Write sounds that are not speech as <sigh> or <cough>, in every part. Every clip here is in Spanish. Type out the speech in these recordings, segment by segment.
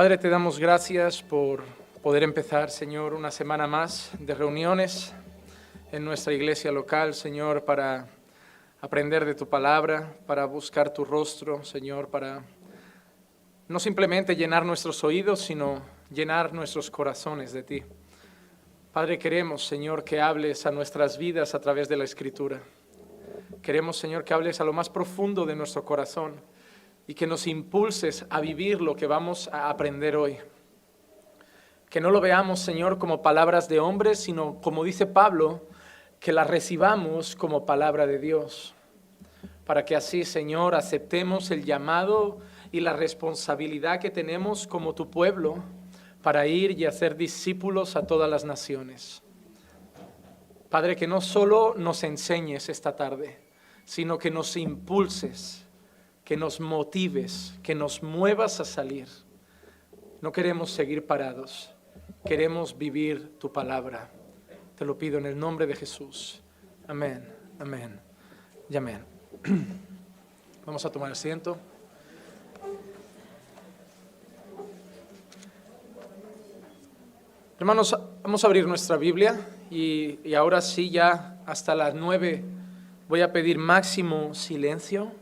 Padre, te damos gracias por poder empezar, Señor, una semana más de reuniones en nuestra iglesia local, Señor, para aprender de tu palabra, para buscar tu rostro, Señor, para no simplemente llenar nuestros oídos, sino llenar nuestros corazones de ti. Padre, queremos, Señor, que hables a nuestras vidas a través de la Escritura. Queremos, Señor, que hables a lo más profundo de nuestro corazón y que nos impulses a vivir lo que vamos a aprender hoy. Que no lo veamos, Señor, como palabras de hombres, sino, como dice Pablo, que las recibamos como palabra de Dios. Para que así, Señor, aceptemos el llamado y la responsabilidad que tenemos como tu pueblo para ir y hacer discípulos a todas las naciones. Padre, que no solo nos enseñes esta tarde, sino que nos impulses, que nos motives, que nos muevas a salir. No queremos seguir parados, queremos vivir tu palabra. Te lo pido en el nombre de Jesús. Amén, amén y amén. <clears throat> Vamos a tomar asiento. Hermanos, vamos a abrir nuestra Biblia y, y, ahora sí, ya hasta las nueve voy a pedir máximo silencio.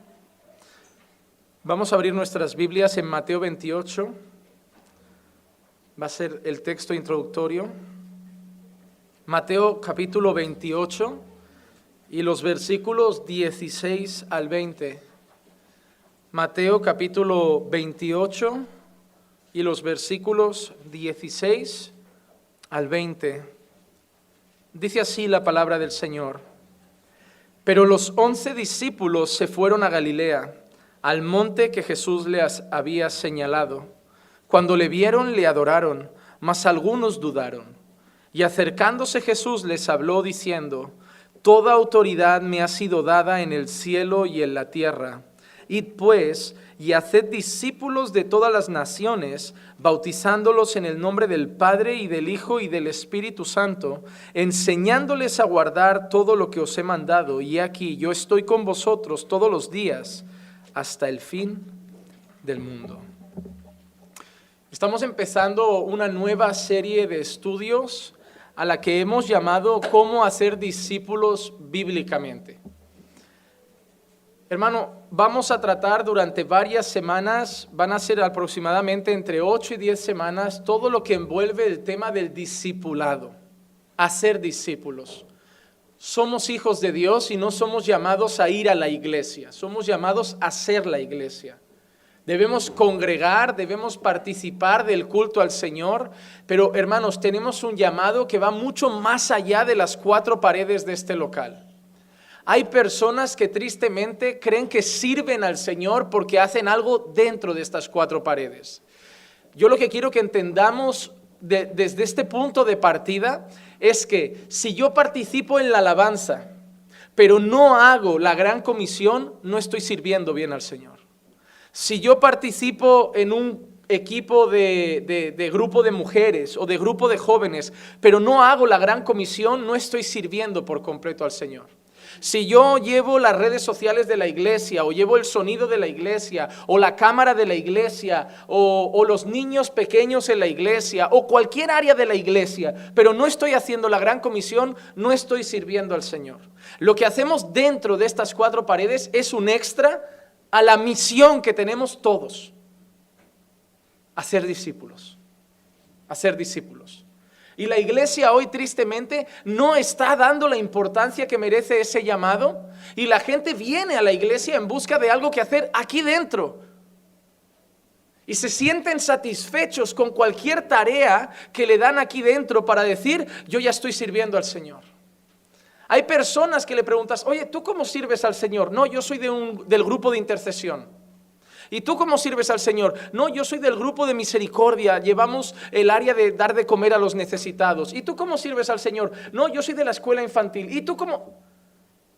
Vamos a abrir nuestras Biblias en Mateo 28. Va a ser el texto introductorio. Mateo capítulo 28 y los versículos 16 al 20. Mateo capítulo 28 y los versículos 16 al 20. Dice así la palabra del Señor. Pero los once discípulos se fueron a Galilea, al monte que Jesús les había señalado. Cuando le vieron, le adoraron, mas algunos dudaron. Y acercándose Jesús les habló diciendo, Toda autoridad me ha sido dada en el cielo y en la tierra. Id pues y haced discípulos de todas las naciones, bautizándolos en el nombre del Padre y del Hijo y del Espíritu Santo, enseñándoles a guardar todo lo que os he mandado. Y aquí yo estoy con vosotros todos los días hasta el fin del mundo. Estamos empezando una nueva serie de estudios a la que hemos llamado cómo hacer discípulos bíblicamente. Hermano, vamos a tratar durante varias semanas, van a ser aproximadamente entre 8 y 10 semanas, todo lo que envuelve el tema del discipulado, hacer discípulos. Somos hijos de Dios y no somos llamados a ir a la iglesia, somos llamados a ser la iglesia. Debemos congregar, debemos participar del culto al Señor, pero hermanos, tenemos un llamado que va mucho más allá de las cuatro paredes de este local. Hay personas que tristemente creen que sirven al Señor porque hacen algo dentro de estas cuatro paredes. Yo lo que quiero que entendamos desde este punto de partida es que si yo participo en la alabanza, pero no hago la gran comisión, no estoy sirviendo bien al Señor. Si yo participo en un equipo de, grupo de mujeres o de grupo de jóvenes, pero no hago la gran comisión, no estoy sirviendo por completo al Señor. Si yo llevo las redes sociales de la iglesia, o llevo el sonido de la iglesia, o la cámara de la iglesia, o, los niños pequeños en la iglesia, o cualquier área de la iglesia, pero no estoy haciendo la gran comisión, no estoy sirviendo al Señor. Lo que hacemos dentro de estas cuatro paredes es un extra a la misión que tenemos todos, hacer discípulos, hacer discípulos. Y la iglesia hoy tristemente no está dando la importancia que merece ese llamado. Y la gente viene a la iglesia en busca de algo que hacer aquí dentro. Y se sienten satisfechos con cualquier tarea que le dan aquí dentro para decir, yo ya estoy sirviendo al Señor. Hay personas que le preguntas, oye, ¿tú cómo sirves al Señor? No, yo soy de un, del grupo de intercesión. ¿Y tú cómo sirves al Señor? No, yo soy del grupo de misericordia, llevamos el área de dar de comer a los necesitados. ¿Y tú cómo sirves al Señor? No, yo soy de la escuela infantil. ¿Y tú cómo?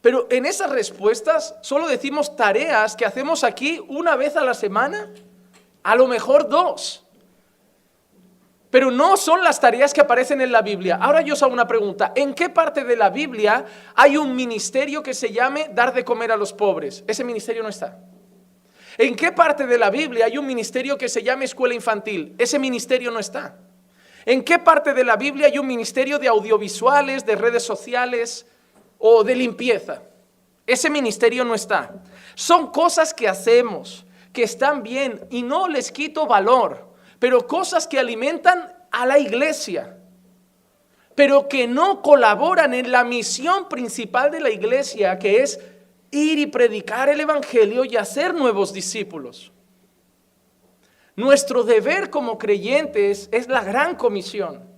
Pero en esas respuestas solo decimos tareas que hacemos aquí una vez a la semana, a lo mejor dos. Pero no son las tareas que aparecen en la Biblia. Ahora yo os hago una pregunta. ¿En qué parte de la Biblia hay un ministerio que se llame dar de comer a los pobres? Ese ministerio no está. ¿En qué parte de la Biblia hay un ministerio que se llama escuela infantil? Ese ministerio no está. ¿En qué parte de la Biblia hay un ministerio de audiovisuales, de redes sociales o de limpieza? Ese ministerio no está. Son cosas que hacemos, que están bien y no les quito valor, pero cosas que alimentan a la iglesia, pero que no colaboran en la misión principal de la iglesia, que es ir y predicar el Evangelio y hacer nuevos discípulos. Nuestro deber como creyentes es la gran comisión.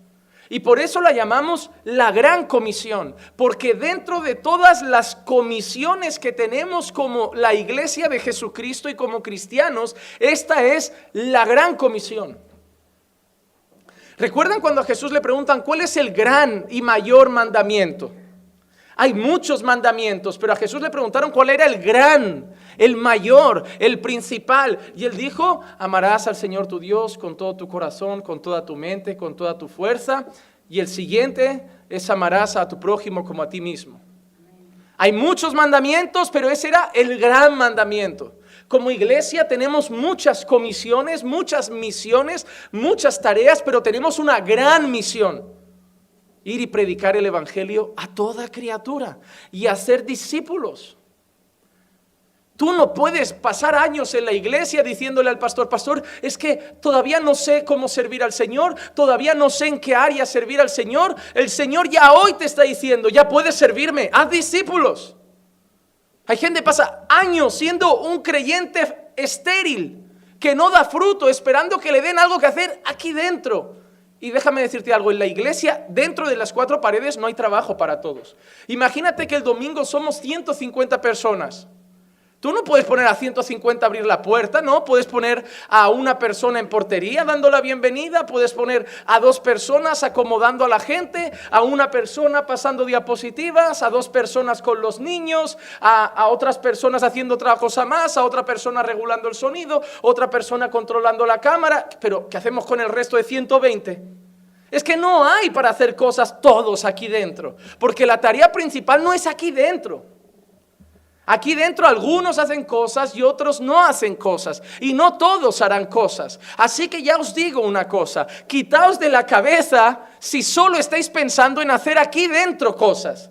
Y por eso la llamamos la gran comisión, porque dentro de todas las comisiones que tenemos como la iglesia de Jesucristo y como cristianos, esta es la gran comisión. ¿Recuerdan cuando a Jesús le preguntan cuál es el gran y mayor mandamiento? Hay muchos mandamientos, pero a Jesús le preguntaron cuál era el gran, el mayor, el principal. Y él dijo, amarás al Señor tu Dios con todo tu corazón, con toda tu mente, con toda tu fuerza. Y el siguiente es amarás a tu prójimo como a ti mismo. Hay muchos mandamientos, pero ese era el gran mandamiento. Como iglesia tenemos muchas comisiones, muchas misiones, muchas tareas, pero tenemos una gran misión ir y predicar el Evangelio a toda criatura y hacer discípulos. Tú no puedes pasar años en la iglesia diciéndole al pastor, pastor, es que todavía no sé cómo servir al Señor, todavía no sé en qué área servir al Señor. El Señor ya hoy te está diciendo, ya puedes servirme, haz discípulos. Hay gente que pasa años siendo un creyente estéril, que no da fruto, esperando que le den algo que hacer aquí dentro. Y déjame decirte algo, en la iglesia, dentro de las cuatro paredes, no hay trabajo para todos. Imagínate que el domingo somos 150 personas. Tú no puedes poner a 150 a abrir la puerta, ¿no? Puedes poner a una persona en portería dando la bienvenida, puedes poner a dos personas acomodando a la gente, a una persona pasando diapositivas, a dos personas con los niños, a, a otras personas haciendo otra cosa más, a otra persona regulando el sonido, otra persona controlando la cámara, pero ¿qué hacemos con el resto de 120? Es que no hay para hacer cosas todos aquí dentro, porque la tarea principal no es aquí dentro. Aquí dentro algunos hacen cosas y otros no hacen cosas. Y no todos harán cosas. Así que ya os digo una cosa. Quitaos de la cabeza si solo estáis pensando en hacer aquí dentro cosas.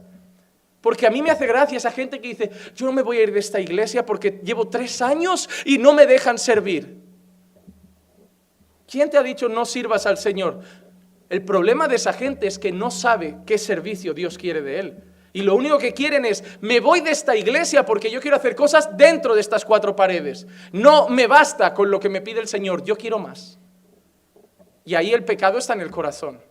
Porque a mí me hace gracia esa gente que dice, yo no me voy a ir de esta iglesia porque llevo tres años y no me dejan servir. ¿Quién te ha dicho no sirvas al Señor? El problema de esa gente es que no sabe qué servicio Dios quiere de él. Y lo único que quieren es, me voy de esta iglesia porque yo quiero hacer cosas dentro de estas cuatro paredes. No me basta con lo que me pide el Señor, yo quiero más. Y ahí el pecado está en el corazón.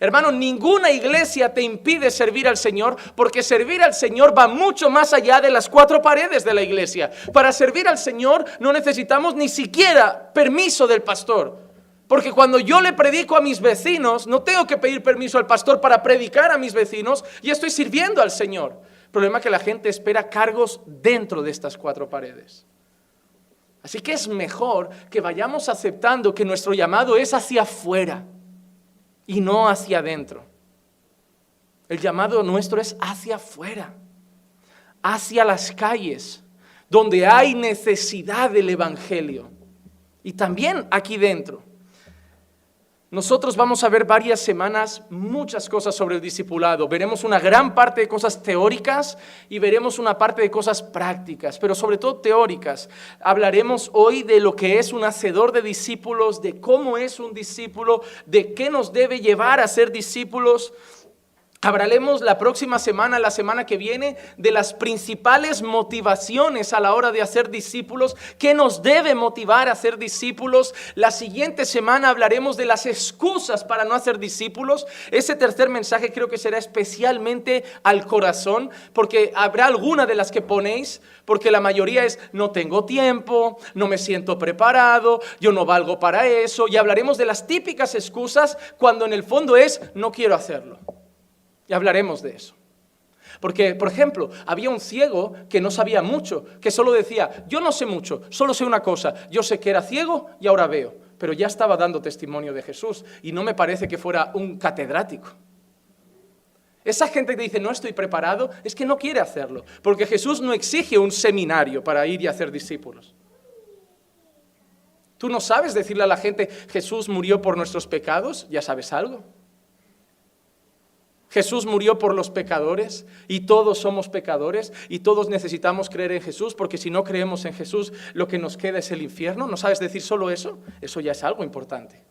Hermano, ninguna iglesia te impide servir al Señor porque servir al Señor va mucho más allá de las cuatro paredes de la iglesia. Para servir al Señor no necesitamos ni siquiera permiso del pastor. Porque cuando yo le predico a mis vecinos, no tengo que pedir permiso al pastor para predicar a mis vecinos y estoy sirviendo al Señor. Problema es que la gente espera cargos dentro de estas cuatro paredes. Así que es mejor que vayamos aceptando que nuestro llamado es hacia afuera y no hacia adentro. El llamado nuestro es hacia afuera, hacia las calles, donde hay necesidad del Evangelio. Y también aquí dentro. Nosotros vamos a ver varias semanas muchas cosas sobre el discipulado. Veremos una gran parte de cosas teóricas y veremos una parte de cosas prácticas, pero sobre todo teóricas. Hablaremos hoy de lo que es un hacedor de discípulos, de cómo es un discípulo, de qué nos debe llevar a ser discípulos. Hablaremos la próxima semana, la semana que viene, de las principales motivaciones a la hora de hacer discípulos, qué nos debe motivar a hacer discípulos. La siguiente semana hablaremos de las excusas para no hacer discípulos. Ese tercer mensaje creo que será especialmente al corazón, porque habrá alguna de las que ponéis, porque la mayoría es no tengo tiempo, no me siento preparado, yo no valgo para eso, y hablaremos de las típicas excusas cuando en el fondo es no quiero hacerlo. Y hablaremos de eso. Porque, por ejemplo, había un ciego que no sabía mucho, que solo decía, yo no sé mucho, solo sé una cosa, yo sé que era ciego y ahora veo, pero ya estaba dando testimonio de Jesús y no me parece que fuera un catedrático. Esa gente que dice, no estoy preparado, es que no quiere hacerlo, porque Jesús no exige un seminario para ir y hacer discípulos. Tú no sabes decirle a la gente, Jesús murió por nuestros pecados, ya sabes algo. Jesús murió por los pecadores y todos somos pecadores y todos necesitamos creer en Jesús porque si no creemos en Jesús lo que nos queda es el infierno. ¿No sabes decir solo eso? Eso ya es algo importante.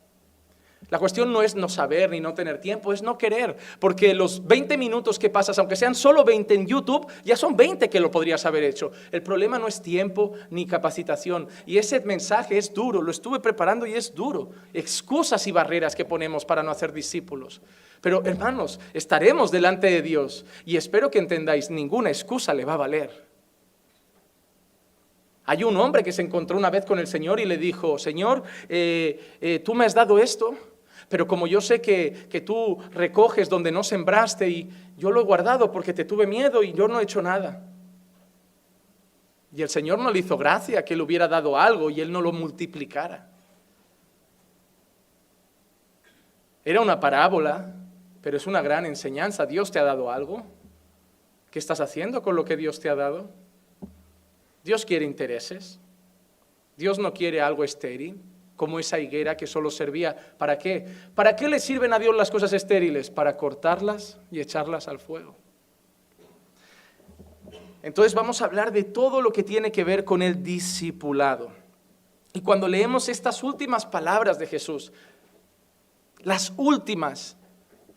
La cuestión no es no saber ni no tener tiempo, es no querer, porque los 20 minutos que pasas, aunque sean solo 20 en YouTube, ya son 20 que lo podrías haber hecho. El problema no es tiempo ni capacitación. Y ese mensaje es duro, lo estuve preparando y es duro. Excusas y barreras que ponemos para no hacer discípulos. Pero hermanos, estaremos delante de Dios y espero que entendáis, ninguna excusa le va a valer. Hay un hombre que se encontró una vez con el Señor y le dijo, Señor, eh, eh, tú me has dado esto, pero como yo sé que, que tú recoges donde no sembraste y yo lo he guardado porque te tuve miedo y yo no he hecho nada. Y el Señor no le hizo gracia que le hubiera dado algo y él no lo multiplicara. Era una parábola pero es una gran enseñanza. Dios te ha dado algo. ¿Qué estás haciendo con lo que Dios te ha dado? Dios quiere intereses. Dios no quiere algo estéril, como esa higuera que solo servía. ¿Para qué? ¿Para qué le sirven a Dios las cosas estériles? Para cortarlas y echarlas al fuego. Entonces vamos a hablar de todo lo que tiene que ver con el discipulado. Y cuando leemos estas últimas palabras de Jesús, las últimas,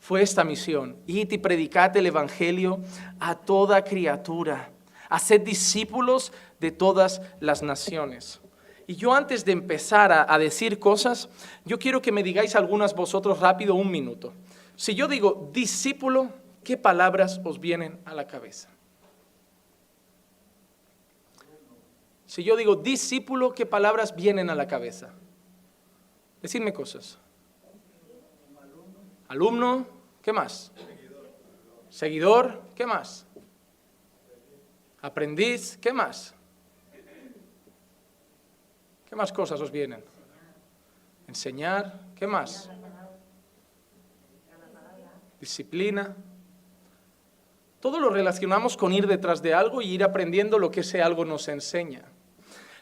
fue esta misión. Id y predicad el Evangelio a toda criatura. Haced discípulos de todas las naciones. Y yo antes de empezar a, decir cosas, yo quiero que me digáis algunas vosotros rápido un minuto. Si yo digo discípulo, ¿qué palabras os vienen a la cabeza? Si yo digo discípulo, ¿qué palabras vienen a la cabeza? Decidme cosas. Alumno, ¿Qué más? Seguidor. ¿Qué más? Aprendiz. ¿Qué más? ¿Qué más cosas os vienen? Enseñar. ¿Qué más? Disciplina. Todo lo relacionamos con ir detrás de algo y ir aprendiendo lo que ese algo nos enseña.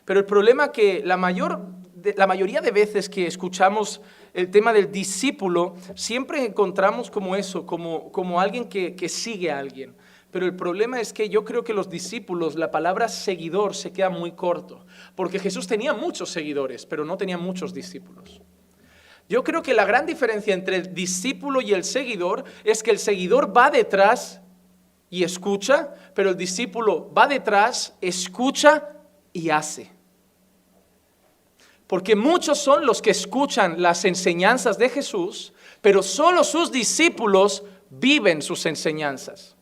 Pero el problema que la, mayor, la mayoría de veces que escuchamos el tema del discípulo, siempre encontramos como eso, como, como alguien que, que sigue a alguien. Pero el problema es que yo creo que los discípulos, la palabra seguidor se queda muy corto, porque Jesús tenía muchos seguidores, pero no tenía muchos discípulos. Yo creo que la gran diferencia entre el discípulo y el seguidor es que el seguidor va detrás y escucha, pero el discípulo va detrás, escucha y hace. Porque muchos son los que escuchan las enseñanzas de Jesús, pero solo sus discípulos viven sus enseñanzas.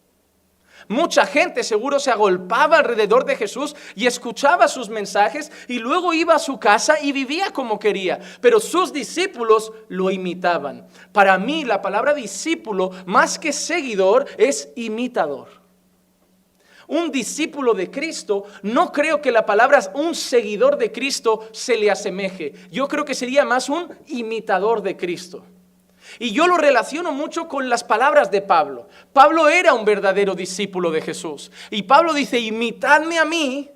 Mucha gente seguro se agolpaba alrededor de Jesús y escuchaba sus mensajes y luego iba a su casa y vivía como quería, pero sus discípulos lo imitaban. Para mí la palabra discípulo, más que seguidor, es imitador un discípulo de Cristo, no creo que la palabra un seguidor de Cristo se le asemeje. Yo creo que sería más un imitador de Cristo. Y yo lo relaciono mucho con las palabras de Pablo. Pablo era un verdadero discípulo de Jesús. Y Pablo dice, imitadme a mí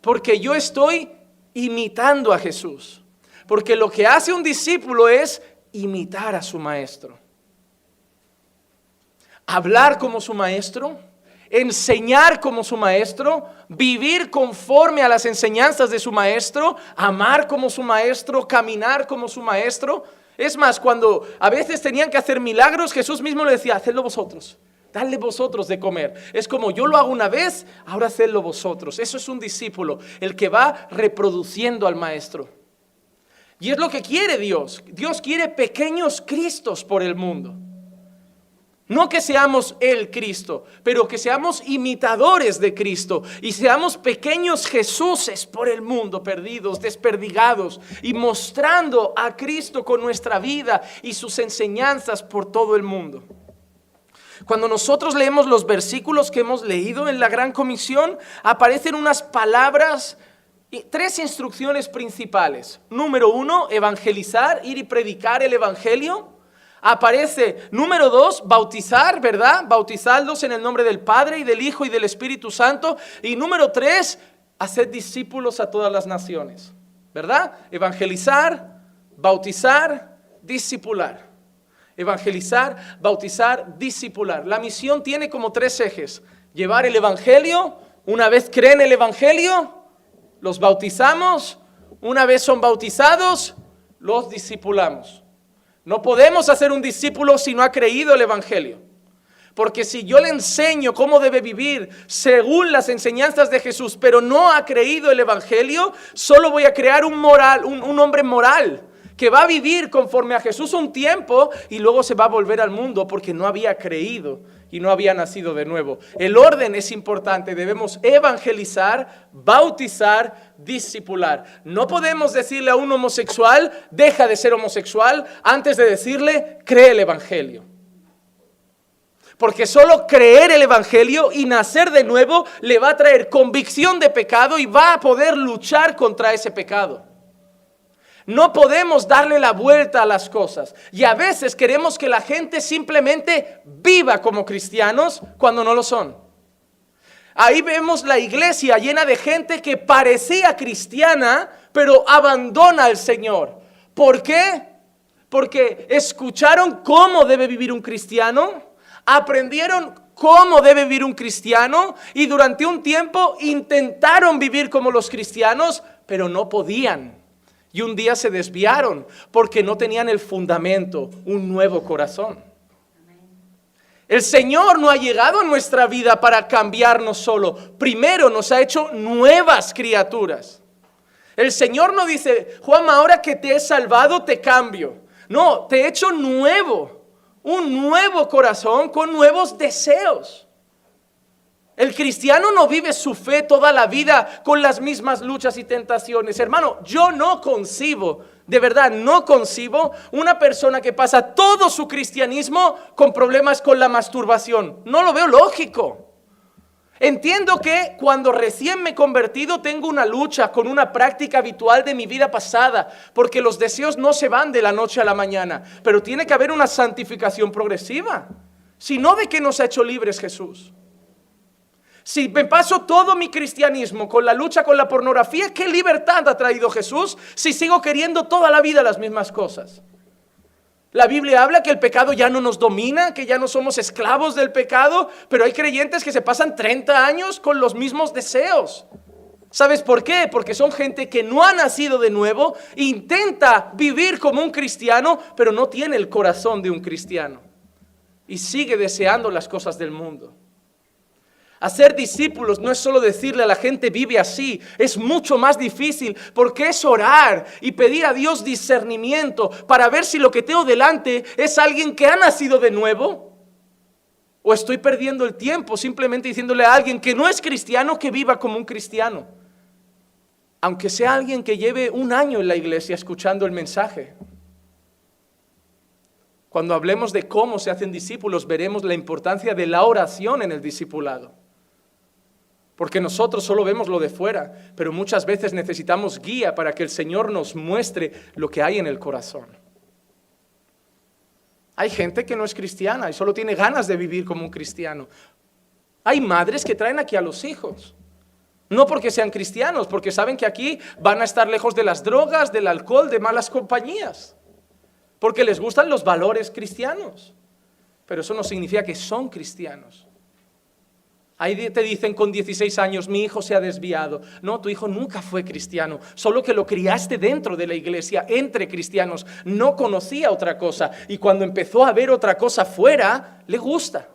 porque yo estoy imitando a Jesús. Porque lo que hace un discípulo es imitar a su maestro. Hablar como su maestro enseñar como su maestro, vivir conforme a las enseñanzas de su maestro, amar como su maestro, caminar como su maestro. Es más, cuando a veces tenían que hacer milagros, Jesús mismo le decía, hacedlo vosotros. Dale vosotros de comer. Es como yo lo hago una vez, ahora hacedlo vosotros. Eso es un discípulo, el que va reproduciendo al maestro. Y es lo que quiere Dios. Dios quiere pequeños Cristos por el mundo. No que seamos el Cristo, pero que seamos imitadores de Cristo y seamos pequeños Jesuses por el mundo, perdidos, desperdigados y mostrando a Cristo con nuestra vida y sus enseñanzas por todo el mundo. Cuando nosotros leemos los versículos que hemos leído en la Gran Comisión, aparecen unas palabras tres instrucciones principales. Número uno, evangelizar, ir y predicar el Evangelio aparece, número dos, bautizar, ¿verdad? Bautizarlos en el nombre del Padre y del Hijo y del Espíritu Santo. Y número tres, hacer discípulos a todas las naciones. ¿verdad? Evangelizar, bautizar, discipular. Evangelizar, bautizar, discipular. La misión tiene como tres ejes. Llevar el Evangelio, una vez creen el Evangelio, los bautizamos, una vez son bautizados, los discipulamos. No podemos hacer un discípulo si no ha creído el Evangelio. Porque si yo le enseño cómo debe vivir según las enseñanzas de Jesús, pero no ha creído el Evangelio, solo voy a crear un moral, un, un hombre moral que va a vivir conforme a Jesús un tiempo y luego se va a volver al mundo porque no había creído y no había nacido de nuevo. El orden es importante, debemos evangelizar, bautizar, discipular. No podemos decirle a un homosexual, deja de ser homosexual, antes de decirle, cree el Evangelio. Porque solo creer el Evangelio y nacer de nuevo le va a traer convicción de pecado y va a poder luchar contra ese pecado. No podemos darle la vuelta a las cosas. Y a veces queremos que la gente simplemente viva como cristianos cuando no lo son. Ahí vemos la iglesia llena de gente que parecía cristiana, pero abandona al Señor. ¿Por qué? Porque escucharon cómo debe vivir un cristiano, aprendieron cómo debe vivir un cristiano y durante un tiempo intentaron vivir como los cristianos, pero no podían. Y un día se desviaron porque no tenían el fundamento, un nuevo corazón. El Señor no ha llegado a nuestra vida para cambiarnos solo. Primero nos ha hecho nuevas criaturas. El Señor no dice, Juan, ahora que te he salvado, te cambio. No, te he hecho nuevo. Un nuevo corazón con nuevos deseos. El cristiano no vive su fe toda la vida con las mismas luchas y tentaciones. Hermano, yo no concibo, de verdad, no concibo una persona que pasa todo su cristianismo con problemas con la masturbación. No lo veo lógico. Entiendo que cuando recién me he convertido tengo una lucha con una práctica habitual de mi vida pasada, porque los deseos no se van de la noche a la mañana, pero tiene que haber una santificación progresiva. Si no, ¿de qué nos ha hecho libres Jesús? Si me paso todo mi cristianismo con la lucha con la pornografía, ¿qué libertad ha traído Jesús si sigo queriendo toda la vida las mismas cosas? La Biblia habla que el pecado ya no nos domina, que ya no somos esclavos del pecado, pero hay creyentes que se pasan 30 años con los mismos deseos. ¿Sabes por qué? Porque son gente que no ha nacido de nuevo, intenta vivir como un cristiano, pero no tiene el corazón de un cristiano. Y sigue deseando las cosas del mundo. Hacer discípulos no es solo decirle a la gente vive así, es mucho más difícil porque es orar y pedir a Dios discernimiento para ver si lo que tengo delante es alguien que ha nacido de nuevo o estoy perdiendo el tiempo simplemente diciéndole a alguien que no es cristiano que viva como un cristiano. Aunque sea alguien que lleve un año en la iglesia escuchando el mensaje. Cuando hablemos de cómo se hacen discípulos, veremos la importancia de la oración en el discipulado. Porque nosotros solo vemos lo de fuera, pero muchas veces necesitamos guía para que el Señor nos muestre lo que hay en el corazón. Hay gente que no es cristiana y solo tiene ganas de vivir como un cristiano. Hay madres que traen aquí a los hijos. No porque sean cristianos, porque saben que aquí van a estar lejos de las drogas, del alcohol, de malas compañías. Porque les gustan los valores cristianos. Pero eso no significa que son cristianos. Ahí te dicen con 16 años, mi hijo se ha desviado. No, tu hijo nunca fue cristiano, solo que lo criaste dentro de la iglesia, entre cristianos. No conocía otra cosa y cuando empezó a ver otra cosa fuera, le gusta.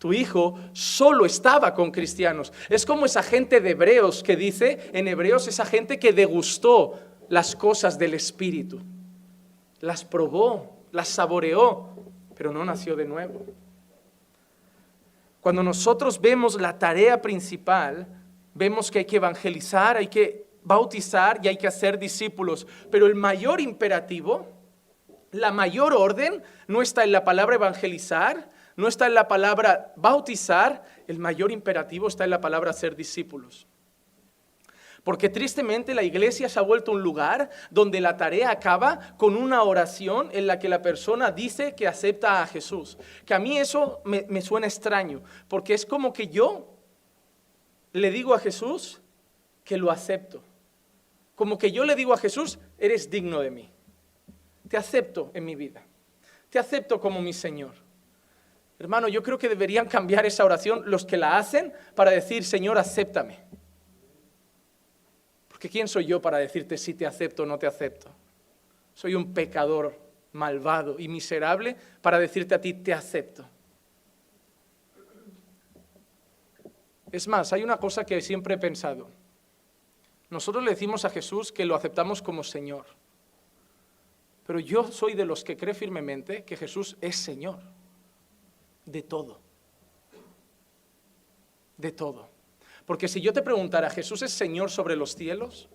Tu hijo solo estaba con cristianos. Es como esa gente de Hebreos que dice, en Hebreos, esa gente que degustó las cosas del Espíritu. Las probó, las saboreó, pero no nació de nuevo. Cuando nosotros vemos la tarea principal, vemos que hay que evangelizar, hay que bautizar y hay que hacer discípulos. Pero el mayor imperativo, la mayor orden, no está en la palabra evangelizar, no está en la palabra bautizar, el mayor imperativo está en la palabra ser discípulos. Porque tristemente la iglesia se ha vuelto un lugar donde la tarea acaba con una oración en la que la persona dice que acepta a Jesús. Que a mí eso me, suena extraño, porque es como que yo le digo a Jesús que lo acepto. como que yo le digo a Jesús, eres digno de mí. Te acepto en mi vida. Te acepto como mi Señor. Hermano, yo creo que deberían cambiar esa oración los que la hacen para decir, Señor, acéptame. Porque ¿quién soy yo para decirte si te acepto o no te acepto? Soy un pecador malvado y miserable para decirte a ti, te acepto. Es más, hay una cosa que siempre he pensado. Nosotros le decimos a Jesús que lo aceptamos como Señor. Pero yo soy de los que cree firmemente que Jesús es Señor de todo. De todo. Porque si yo te preguntara, ¿Jesús es Señor sobre los cielos?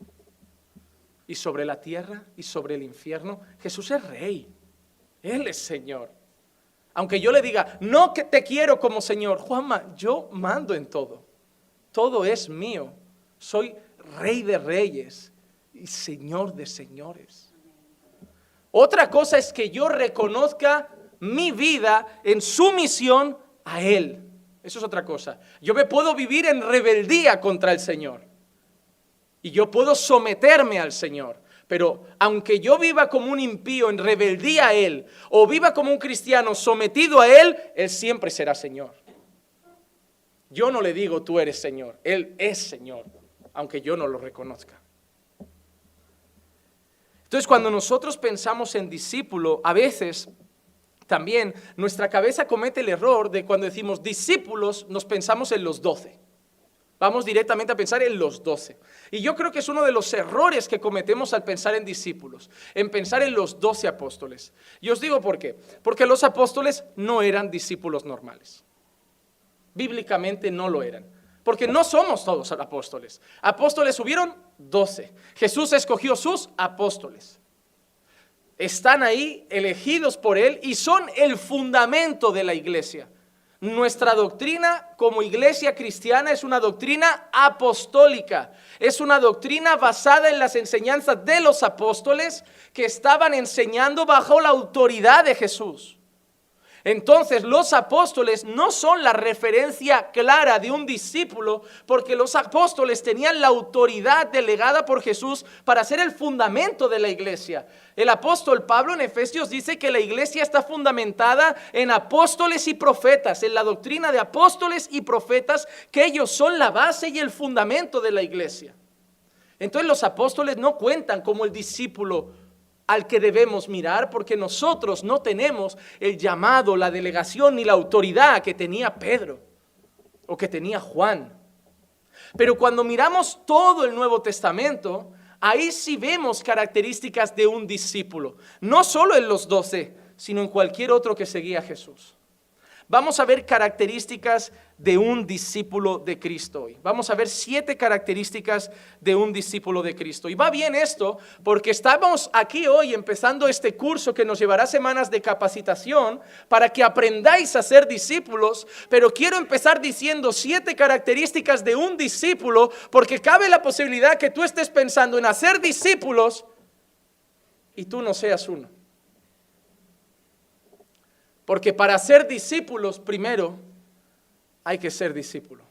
¿Y sobre la tierra? ¿Y sobre el infierno? Jesús es Rey. Él es Señor. Aunque yo le diga, no que te quiero como Señor, Juanma, yo mando en todo. Todo es mío. Soy Rey de reyes y Señor de señores. Otra cosa es que yo reconozca mi vida en sumisión a Él. Eso es otra cosa. Yo me puedo vivir en rebeldía contra el Señor. Y yo puedo someterme al Señor. Pero aunque yo viva como un impío en rebeldía a Él, o viva como un cristiano sometido a Él, Él siempre será Señor. Yo no le digo tú eres Señor, Él es Señor, aunque yo no lo reconozca. Entonces cuando nosotros pensamos en discípulo, a veces también nuestra cabeza comete el error de cuando decimos discípulos, nos pensamos en los doce. Vamos directamente a pensar en los doce. Y yo creo que es uno de los errores que cometemos al pensar en discípulos, en pensar en los doce apóstoles. Y os digo por qué. Porque los apóstoles no eran discípulos normales. Bíblicamente no lo eran. Porque no somos todos apóstoles. Apóstoles hubieron doce. Jesús escogió sus apóstoles están ahí elegidos por Él y son el fundamento de la iglesia. Nuestra doctrina como iglesia cristiana es una doctrina apostólica, es una doctrina basada en las enseñanzas de los apóstoles que estaban enseñando bajo la autoridad de Jesús. Entonces los apóstoles no son la referencia clara de un discípulo porque los apóstoles tenían la autoridad delegada por Jesús para ser el fundamento de la iglesia. El apóstol Pablo en Efesios dice que la iglesia está fundamentada en apóstoles y profetas, en la doctrina de apóstoles y profetas, que ellos son la base y el fundamento de la iglesia. Entonces los apóstoles no cuentan como el discípulo al que debemos mirar porque nosotros no tenemos el llamado, la delegación ni la autoridad que tenía Pedro o que tenía Juan. Pero cuando miramos todo el Nuevo Testamento, ahí sí vemos características de un discípulo, no solo en los doce, sino en cualquier otro que seguía a Jesús. Vamos a ver características de un discípulo de Cristo hoy. Vamos a ver siete características de un discípulo de Cristo. Y va bien esto porque estamos aquí hoy empezando este curso que nos llevará semanas de capacitación para que aprendáis a ser discípulos, pero quiero empezar diciendo siete características de un discípulo porque cabe la posibilidad que tú estés pensando en hacer discípulos y tú no seas uno. Porque para ser discípulos, primero, hay que ser discípulo.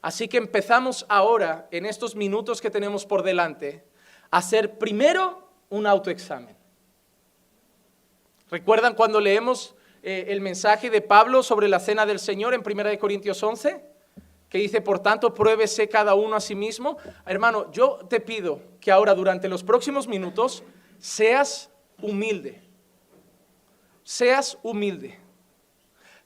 Así que empezamos ahora, en estos minutos que tenemos por delante, a hacer primero un autoexamen. ¿Recuerdan cuando leemos eh, el mensaje de Pablo sobre la cena del Señor en 1 Corintios 11? Que dice, por tanto, pruébese cada uno a sí mismo. Hermano, yo te pido que ahora durante los próximos minutos seas humilde seas humilde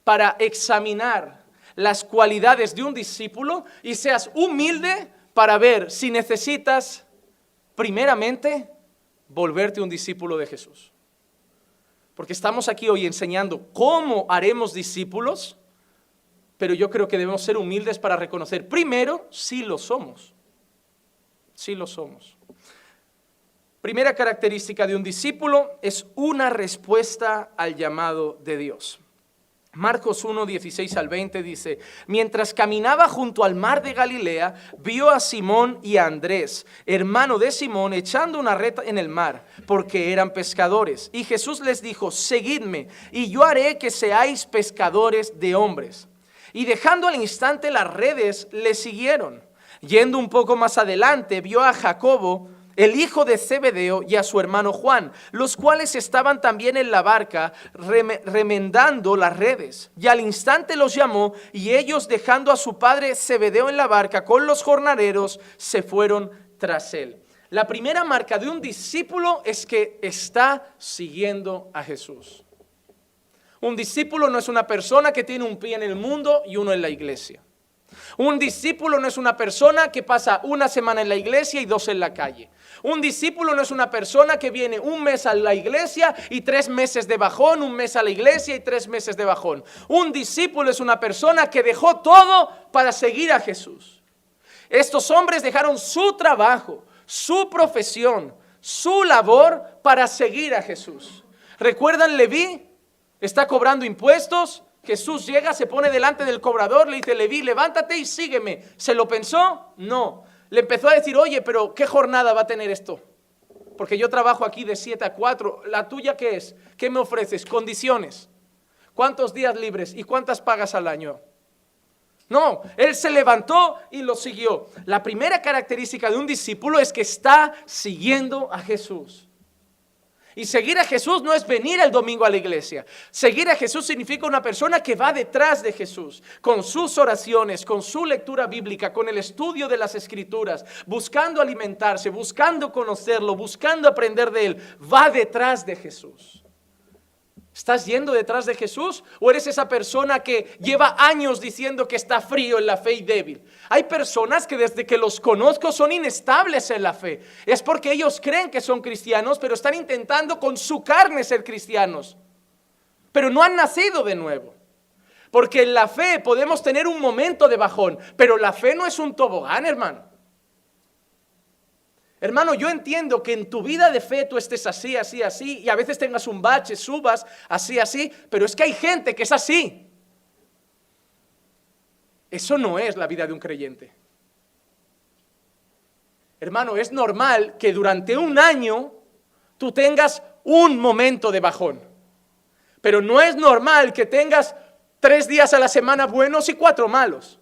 para examinar las cualidades de un discípulo y seas humilde para ver si necesitas primeramente volverte un discípulo de Jesús. Porque estamos aquí hoy enseñando cómo haremos discípulos, pero yo creo que debemos ser humildes para reconocer primero si lo somos. Si lo somos. Primera característica de un discípulo es una respuesta al llamado de Dios. Marcos 1, 16 al 20 dice, mientras caminaba junto al mar de Galilea, vio a Simón y a Andrés, hermano de Simón, echando una red en el mar, porque eran pescadores. Y Jesús les dijo, seguidme, y yo haré que seáis pescadores de hombres. Y dejando al instante las redes, le siguieron. Yendo un poco más adelante, vio a Jacobo, el hijo de Zebedeo, y a su hermano Juan, los cuales estaban también en la barca remendando las redes. Y al instante los llamó, y ellos, dejando a su padre Zebedeo en la barca con los jornaleros, se fueron tras él. La primera marca de un discípulo es que está siguiendo a Jesús. Un discípulo no es una persona que tiene un pie en el mundo y uno en la iglesia. Un discípulo no es una persona que pasa una semana en la iglesia y dos en la calle. Un discípulo no es una persona que viene un mes a la iglesia y tres meses de bajón, un mes a la iglesia y tres meses de bajón. Un discípulo es una persona que dejó todo para seguir a Jesús. Estos hombres dejaron su trabajo, su profesión, su labor para seguir a Jesús. ¿Recuerdan Leví? Está cobrando impuestos. Jesús llega, se pone delante del cobrador, le dice, Leví, levántate y sígueme. ¿Se lo pensó? No. Le empezó a decir, oye, pero ¿qué jornada va a tener esto? Porque yo trabajo aquí de 7 a 4. ¿La tuya qué es? ¿Qué me ofreces? Condiciones. ¿Cuántos días libres y cuántas pagas al año? No, él se levantó y lo siguió. La primera característica de un discípulo es que está siguiendo a Jesús. Y seguir a Jesús no es venir el domingo a la iglesia. Seguir a Jesús significa una persona que va detrás de Jesús, con sus oraciones, con su lectura bíblica, con el estudio de las escrituras, buscando alimentarse, buscando conocerlo, buscando aprender de él. Va detrás de Jesús. ¿Estás yendo detrás de Jesús o eres esa persona que lleva años diciendo que está frío en la fe y débil? Hay personas que desde que los conozco son inestables en la fe. Es porque ellos creen que son cristianos, pero están intentando con su carne ser cristianos. Pero no han nacido de nuevo. Porque en la fe podemos tener un momento de bajón, pero la fe no es un tobogán, hermano. Hermano, yo entiendo que en tu vida de fe tú estés así, así, así, y a veces tengas un bache, subas, así, así, pero es que hay gente que es así. Eso no es la vida de un creyente. Hermano, es normal que durante un año tú tengas un momento de bajón, pero no es normal que tengas tres días a la semana buenos y cuatro malos.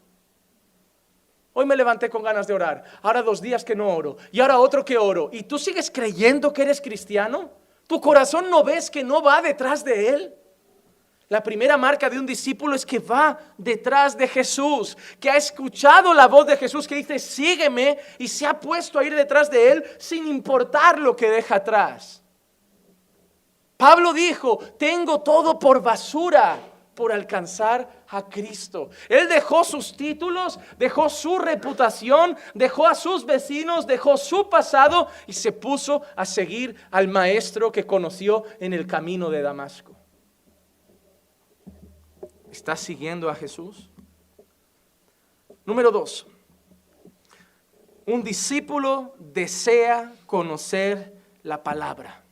Hoy me levanté con ganas de orar, ahora dos días que no oro y ahora otro que oro. ¿Y tú sigues creyendo que eres cristiano? ¿Tu corazón no ves que no va detrás de Él? La primera marca de un discípulo es que va detrás de Jesús, que ha escuchado la voz de Jesús que dice, sígueme, y se ha puesto a ir detrás de Él sin importar lo que deja atrás. Pablo dijo, tengo todo por basura por alcanzar a Cristo. Él dejó sus títulos, dejó su reputación, dejó a sus vecinos, dejó su pasado y se puso a seguir al maestro que conoció en el camino de Damasco. ¿Estás siguiendo a Jesús? Número dos, un discípulo desea conocer la palabra.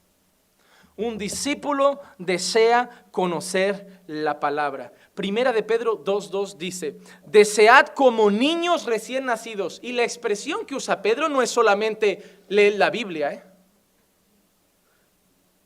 Un discípulo desea conocer la palabra. Primera de Pedro 2.2 dice, desead como niños recién nacidos. Y la expresión que usa Pedro no es solamente leer la Biblia. ¿eh?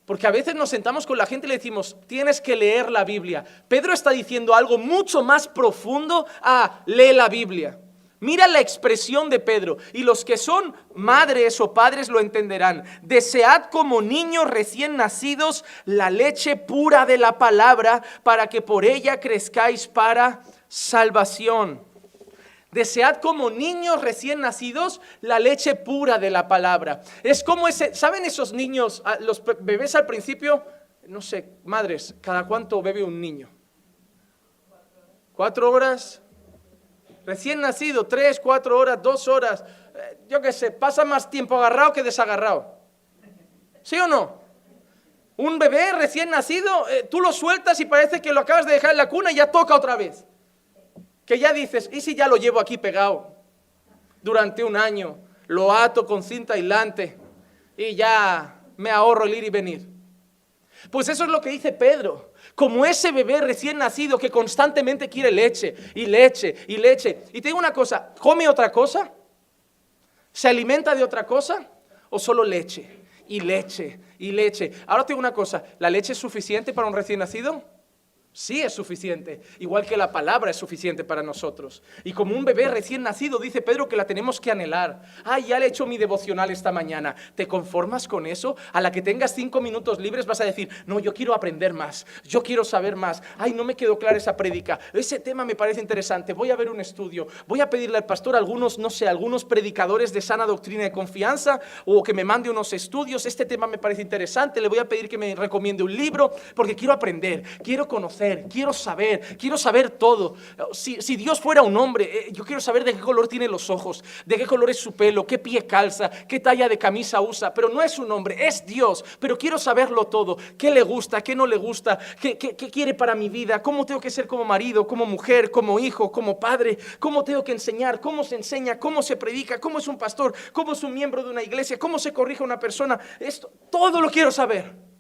Porque a veces nos sentamos con la gente y le decimos, tienes que leer la Biblia. Pedro está diciendo algo mucho más profundo a lee la Biblia. Mira la expresión de Pedro, y los que son madres o padres lo entenderán. Desead como niños recién nacidos la leche pura de la palabra para que por ella crezcáis para salvación. Desead como niños recién nacidos la leche pura de la palabra. Es como ese, ¿saben esos niños, los bebés al principio? No sé, madres, ¿cada cuánto bebe un niño? ¿Cuatro horas? Recién nacido, tres, cuatro horas, dos horas, eh, yo qué sé, pasa más tiempo agarrado que desagarrado. ¿Sí o no? Un bebé recién nacido, eh, tú lo sueltas y parece que lo acabas de dejar en la cuna y ya toca otra vez. Que ya dices, ¿y si ya lo llevo aquí pegado? Durante un año, lo ato con cinta aislante y ya me ahorro el ir y venir. Pues eso es lo que dice Pedro como ese bebé recién nacido que constantemente quiere leche y leche y leche. Y te digo una cosa, ¿come otra cosa? ¿Se alimenta de otra cosa? ¿O solo leche y leche y leche? Ahora te digo una cosa, ¿la leche es suficiente para un recién nacido? Sí es suficiente, igual que la palabra es suficiente para nosotros. Y como un bebé recién nacido, dice Pedro que la tenemos que anhelar. Ay, ya le he hecho mi devocional esta mañana. ¿Te conformas con eso? A la que tengas cinco minutos libres vas a decir, no, yo quiero aprender más, yo quiero saber más. Ay, no me quedó clara esa prédica. Ese tema me parece interesante. Voy a ver un estudio. Voy a pedirle al pastor algunos, no sé, algunos predicadores de sana doctrina de confianza o que me mande unos estudios. Este tema me parece interesante. Le voy a pedir que me recomiende un libro porque quiero aprender, quiero conocer quiero saber, quiero saber todo. Si, Dios fuera un hombre, eh, yo quiero saber de qué color tiene los ojos, de qué color es su pelo, qué pie calza, qué talla de camisa usa, pero no es un hombre, es Dios, pero quiero saberlo todo, qué le gusta, qué no le gusta, qué, qué quiere para mi vida, cómo tengo que ser como marido, como mujer, como hijo, como padre, cómo tengo que enseñar, cómo se enseña, cómo se predica, cómo es un pastor, cómo es un miembro de una iglesia, cómo se corrige una persona. Esto, todo lo quiero saber.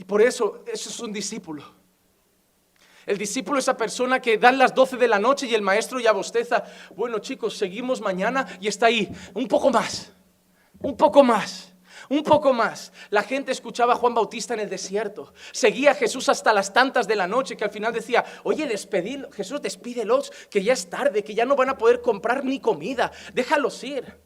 Y por eso, eso es un discípulo. El discípulo es esa persona que dan las 12 de la noche y el maestro ya bosteza. Bueno chicos, seguimos mañana y está ahí. Un poco más, un poco más, un poco más. La gente escuchaba a Juan Bautista en el desierto. Seguía a Jesús hasta las tantas de la noche que al final decía, oye, despedid, Jesús, despídelos, que ya es tarde, que ya no van a poder comprar ni comida. Déjalos ir.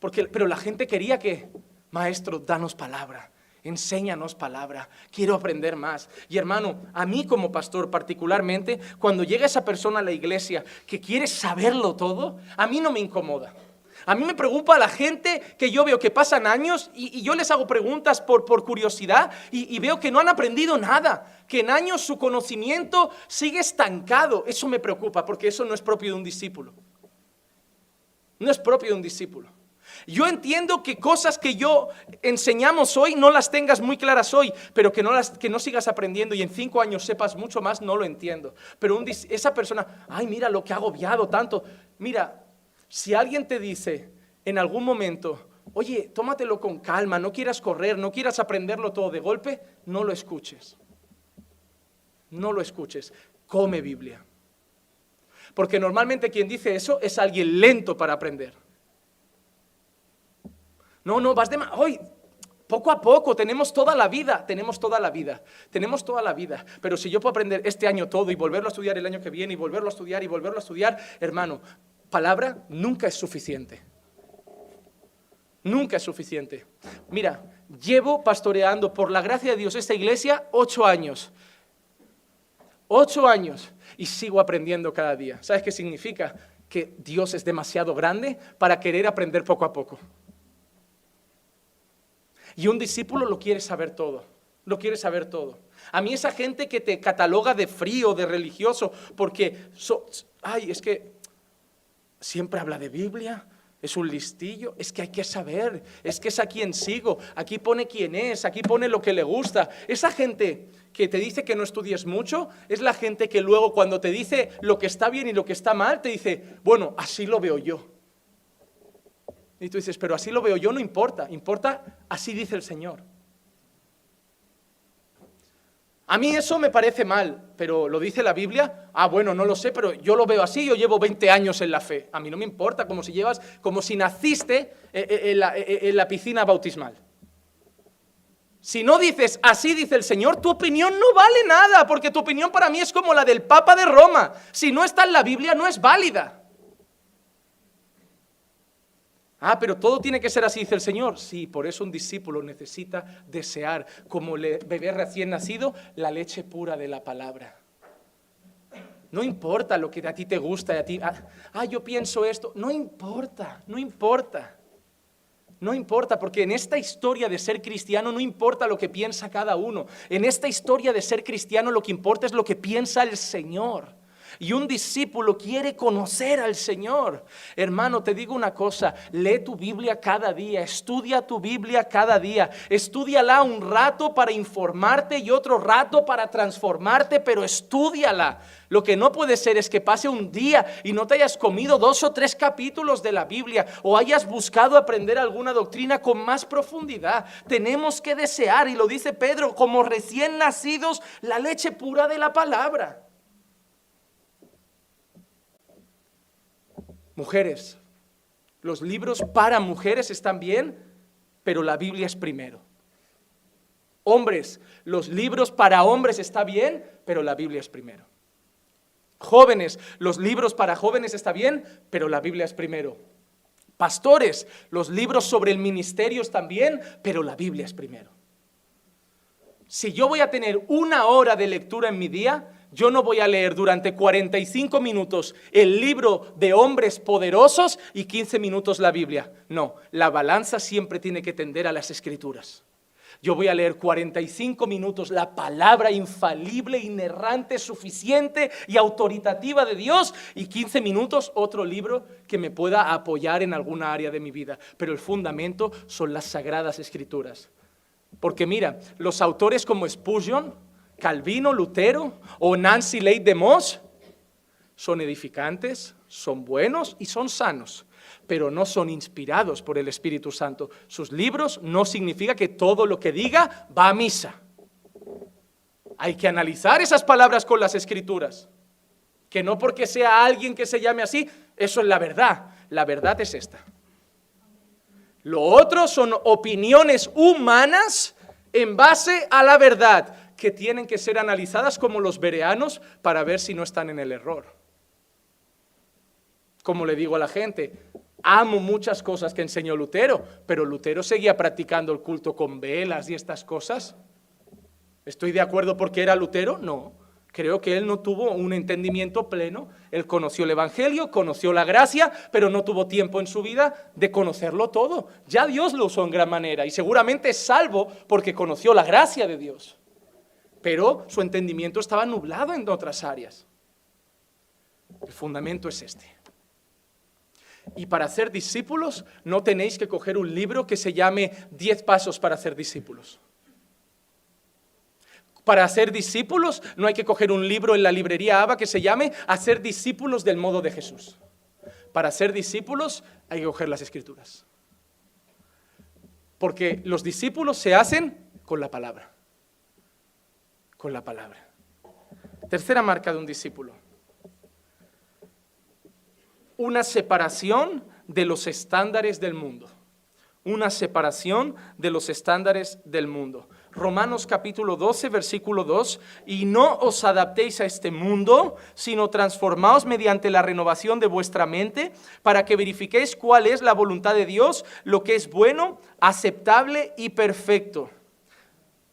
Porque, pero la gente quería que, maestro, danos palabra Enséñanos palabra, quiero aprender más. Y hermano, a mí como pastor particularmente, cuando llega esa persona a la iglesia que quiere saberlo todo, a mí no me incomoda. A mí me preocupa la gente que yo veo que pasan años y, yo les hago preguntas por, por curiosidad y, y veo que no han aprendido nada, que en años su conocimiento sigue estancado. Eso me preocupa porque eso no es propio de un discípulo. No es propio de un discípulo. Yo entiendo que cosas que yo enseñamos hoy no las tengas muy claras hoy, pero que no, las, que no sigas aprendiendo y en cinco años sepas mucho más, no lo entiendo. Pero esa persona, ay, mira lo que ha agobiado tanto. Mira, si alguien te dice en algún momento, oye, tómatelo con calma, no quieras correr, no quieras aprenderlo todo de golpe, no lo escuches. No lo escuches. Come Biblia. Porque normalmente quien dice eso es alguien lento para aprender. No, no, vas de... Hoy, poco a poco, tenemos toda la vida, tenemos toda la vida, tenemos toda la vida. Pero si yo puedo aprender este año todo y volverlo a estudiar el año que viene y volverlo a estudiar y volverlo a estudiar, hermano, palabra nunca es suficiente. Nunca es suficiente. Mira, llevo pastoreando por la gracia de Dios esta iglesia ocho años. Ocho años y sigo aprendiendo cada día. ¿Sabes qué significa? Que Dios es demasiado grande para querer aprender poco a poco. Y un discípulo lo quiere saber todo, lo quiere saber todo. A mí esa gente que te cataloga de frío, de religioso, porque, ay, es que siempre habla de Biblia, es un listillo, es que hay que saber, es que es a quien sigo, aquí pone quién es, aquí pone lo que le gusta. Esa gente que te dice que no estudies mucho, es la gente que luego cuando te dice lo que está bien y lo que está mal, te dice, bueno, así lo veo yo. Y tú dices, pero así lo veo yo, no importa, importa, así dice el Señor. A mí eso me parece mal, pero ¿lo dice la Biblia? Ah, bueno, no lo sé, pero yo lo veo así, yo llevo 20 años en la fe. A mí no me importa, como si llevas, como si naciste eh, eh, en la, eh, en la piscina bautismal. Si no dices, así dice el Señor, tu opinión no vale nada, porque tu opinión para mí es como la del Papa de Roma. Si no está en la Biblia, no es válida. Ah, pero todo tiene que ser así, dice el Señor. Sí, por eso un discípulo necesita desear, como el bebé recién nacido, la leche pura de la palabra. No importa lo que a ti te gusta, a ti, ah, ah, yo pienso esto. No importa, no importa. No importa, porque en esta historia de ser cristiano no importa lo que piensa cada uno. En esta historia de ser cristiano lo que importa es lo que piensa el Señor. Y un discípulo quiere conocer al Señor. Hermano, te digo una cosa, lee tu Biblia cada día, estudia tu Biblia cada día, estudiala un rato para informarte y otro rato para transformarte, pero estudiala. Lo que no puede ser es que pase un día y no te hayas comido dos o tres capítulos de la Biblia o hayas buscado aprender alguna doctrina con más profundidad. Tenemos que desear, y lo dice Pedro, como recién nacidos, la leche pura de la palabra. Mujeres, los libros para mujeres están bien, pero la Biblia es primero. Hombres, los libros para hombres está bien, pero la Biblia es primero. Jóvenes, los libros para jóvenes está bien, pero la Biblia es primero. Pastores, los libros sobre el ministerio están bien, pero la Biblia es primero. Si yo voy a tener una hora de lectura en mi día, yo no voy a leer durante 45 minutos el libro de hombres poderosos y 15 minutos la Biblia. No, la balanza siempre tiene que tender a las escrituras. Yo voy a leer 45 minutos la palabra infalible, inerrante, suficiente y autoritativa de Dios y 15 minutos otro libro que me pueda apoyar en alguna área de mi vida. Pero el fundamento son las sagradas escrituras. Porque mira, los autores como Spurgeon, Calvino, Lutero o Nancy Leigh de Moss son edificantes, son buenos y son sanos pero no son inspirados por el Espíritu Santo. Sus libros no significa que todo lo que diga va a misa. Hay que analizar esas palabras con las escrituras. Que no porque sea alguien que se llame así, eso es la verdad. La verdad es esta. Lo otro son opiniones humanas en base a la verdad, que tienen que ser analizadas como los bereanos para ver si no están en el error. Como le digo a la gente, Amo muchas cosas que enseñó Lutero, pero Lutero seguía practicando el culto con velas y estas cosas. ¿Estoy de acuerdo porque era Lutero? No. Creo que él no tuvo un entendimiento pleno. Él conoció el Evangelio, conoció la gracia, pero no tuvo tiempo en su vida de conocerlo todo. Ya Dios lo usó en gran manera y seguramente es salvo porque conoció la gracia de Dios. Pero su entendimiento estaba nublado en otras áreas. El fundamento es este. Y para ser discípulos no tenéis que coger un libro que se llame 10 pasos para ser discípulos. Para ser discípulos no hay que coger un libro en la librería ABA que se llame Hacer discípulos del modo de Jesús. Para ser discípulos hay que coger las escrituras. Porque los discípulos se hacen con la palabra. Con la palabra. Tercera marca de un discípulo una separación de los estándares del mundo. Una separación de los estándares del mundo. Romanos capítulo 12, versículo 2, y no os adaptéis a este mundo, sino transformaos mediante la renovación de vuestra mente, para que verifiquéis cuál es la voluntad de Dios, lo que es bueno, aceptable y perfecto.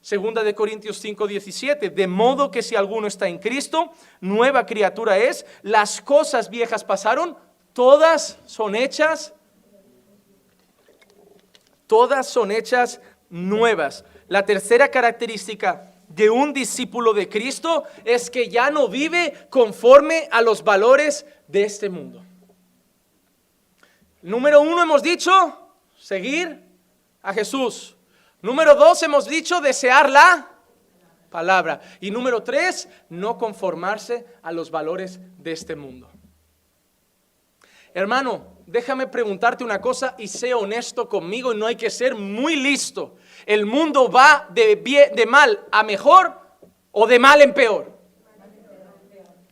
Segunda de Corintios 5, 17, de modo que si alguno está en Cristo, nueva criatura es, las cosas viejas pasaron, Todas son hechas, todas son hechas nuevas. La tercera característica de un discípulo de Cristo es que ya no vive conforme a los valores de este mundo. Número uno hemos dicho, seguir a Jesús. Número dos hemos dicho, desear la palabra. Y número tres, no conformarse a los valores de este mundo. Hermano, déjame preguntarte una cosa y sé honesto conmigo y no hay que ser muy listo. ¿El mundo va de, de mal a mejor o de mal en peor?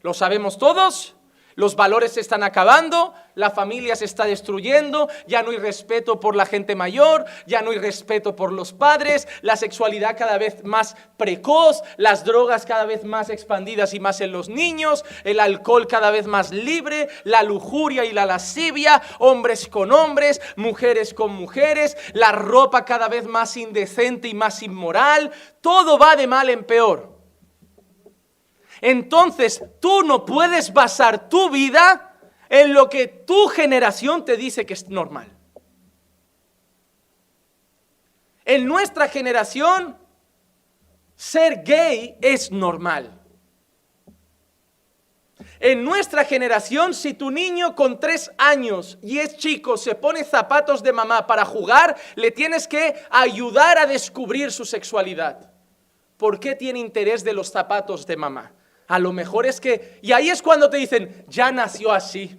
¿Lo sabemos todos? Los valores se están acabando, la familia se está destruyendo, ya no hay respeto por la gente mayor, ya no hay respeto por los padres, la sexualidad cada vez más precoz, las drogas cada vez más expandidas y más en los niños, el alcohol cada vez más libre, la lujuria y la lascivia, hombres con hombres, mujeres con mujeres, la ropa cada vez más indecente y más inmoral, todo va de mal en peor entonces tú no puedes basar tu vida en lo que tu generación te dice que es normal. En nuestra generación, ser gay es normal. En nuestra generación, si tu niño con tres años y es chico se pone zapatos de mamá para jugar, le tienes que ayudar a descubrir su sexualidad. ¿Por qué tiene interés de los zapatos de mamá? A lo mejor es que, y ahí es cuando te dicen, ya nació así.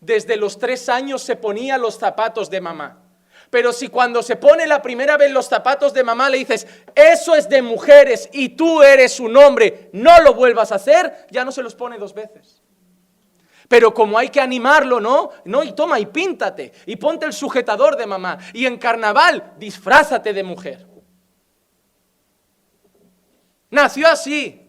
Desde los tres años se ponía los zapatos de mamá. Pero si cuando se pone la primera vez los zapatos de mamá le dices, eso es de mujeres y tú eres un hombre, no lo vuelvas a hacer, ya no se los pone dos veces. Pero como hay que animarlo, ¿no? No, y toma y píntate y ponte el sujetador de mamá y en carnaval disfrázate de mujer. Nació así.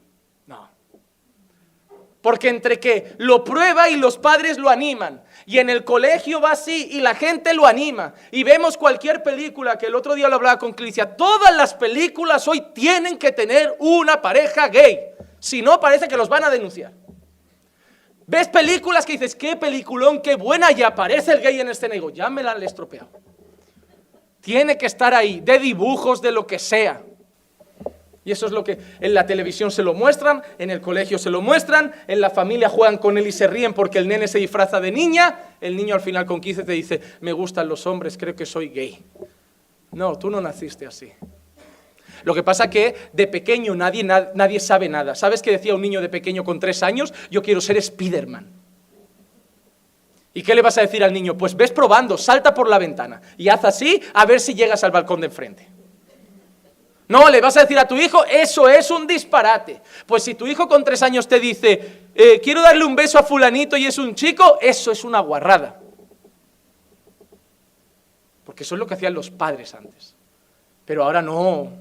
Porque entre que lo prueba y los padres lo animan, y en el colegio va así y la gente lo anima, y vemos cualquier película, que el otro día lo hablaba con Cristian, todas las películas hoy tienen que tener una pareja gay, si no parece que los van a denunciar. Ves películas que dices, qué peliculón, qué buena, y aparece el gay en este nego, ya me la han estropeado. Tiene que estar ahí, de dibujos, de lo que sea. Y eso es lo que en la televisión se lo muestran, en el colegio se lo muestran, en la familia juegan con él y se ríen porque el nene se disfraza de niña, el niño al final con 15 te dice, me gustan los hombres, creo que soy gay. No, tú no naciste así. Lo que pasa que de pequeño nadie, nadie sabe nada. ¿Sabes qué decía un niño de pequeño con tres años? Yo quiero ser Spiderman. ¿Y qué le vas a decir al niño? Pues ves probando, salta por la ventana y haz así a ver si llegas al balcón de enfrente. No, le vas a decir a tu hijo, eso es un disparate. Pues si tu hijo con tres años te dice, eh, quiero darle un beso a fulanito y es un chico, eso es una guarrada. Porque eso es lo que hacían los padres antes. Pero ahora no.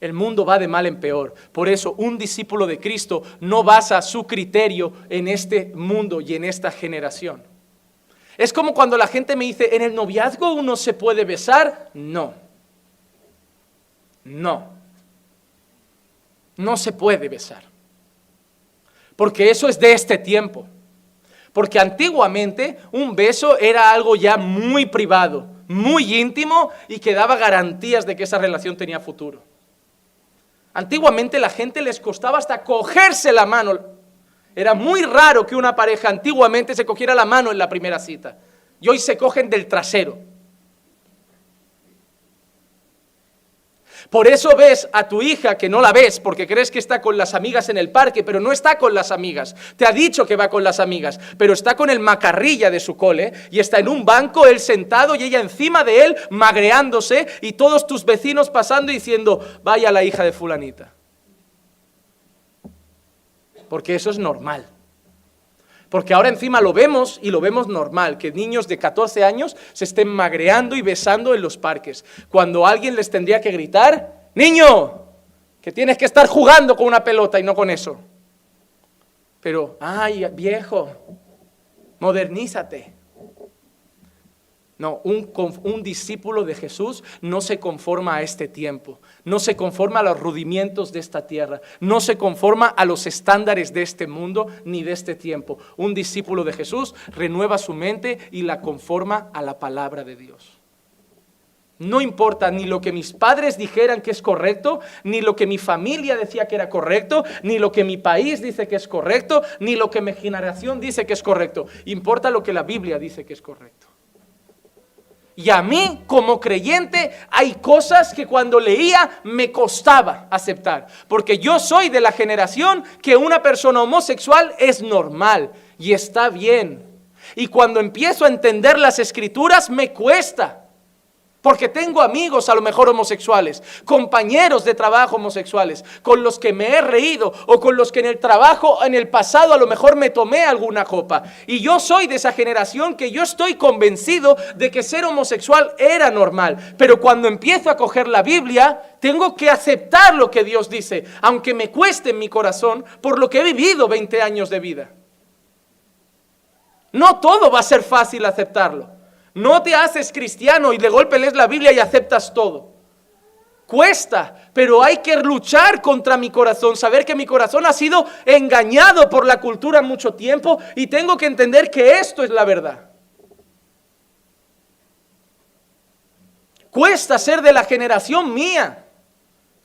El mundo va de mal en peor. Por eso un discípulo de Cristo no basa su criterio en este mundo y en esta generación. Es como cuando la gente me dice, ¿en el noviazgo uno se puede besar? No. No. No se puede besar. Porque eso es de este tiempo. Porque antiguamente un beso era algo ya muy privado, muy íntimo y que daba garantías de que esa relación tenía futuro. Antiguamente la gente les costaba hasta cogerse la mano. Era muy raro que una pareja antiguamente se cogiera la mano en la primera cita. Y hoy se cogen del trasero. Por eso ves a tu hija que no la ves porque crees que está con las amigas en el parque, pero no está con las amigas. Te ha dicho que va con las amigas, pero está con el macarrilla de su cole y está en un banco él sentado y ella encima de él magreándose y todos tus vecinos pasando y diciendo, vaya la hija de fulanita. Porque eso es normal. Porque ahora encima lo vemos y lo vemos normal, que niños de 14 años se estén magreando y besando en los parques, cuando alguien les tendría que gritar, niño, que tienes que estar jugando con una pelota y no con eso. Pero, ay, viejo, modernízate. No, un, discípulo de Jesús no se conforma a este tiempo, no se conforma a los rudimientos de esta tierra, no se conforma a los estándares de este mundo ni de este tiempo. Un discípulo de Jesús renueva su mente y la conforma a la palabra de Dios. No importa ni lo que mis padres dijeran que es correcto, ni lo que mi familia decía que era correcto, ni lo que mi país dice que es correcto, ni lo que mi generación dice que es correcto. Importa lo que la Biblia dice que es correcto. Y a mí, como creyente, hay cosas que cuando leía me costaba aceptar. Porque yo soy de la generación que una persona homosexual es normal y está bien. Y cuando empiezo a entender las escrituras me cuesta. Porque tengo amigos a lo mejor homosexuales, compañeros de trabajo homosexuales, con los que me he reído o con los que en el trabajo en el pasado a lo mejor me tomé alguna copa. Y yo soy de esa generación que yo estoy convencido de que ser homosexual era normal. Pero cuando empiezo a coger la Biblia, tengo que aceptar lo que Dios dice, aunque me cueste en mi corazón por lo que he vivido 20 años de vida. No todo va a ser fácil aceptarlo. No te haces cristiano y de golpe lees la Biblia y aceptas todo. Cuesta, pero hay que luchar contra mi corazón, saber que mi corazón ha sido engañado por la cultura mucho tiempo y tengo que entender que esto es la verdad. Cuesta ser de la generación mía.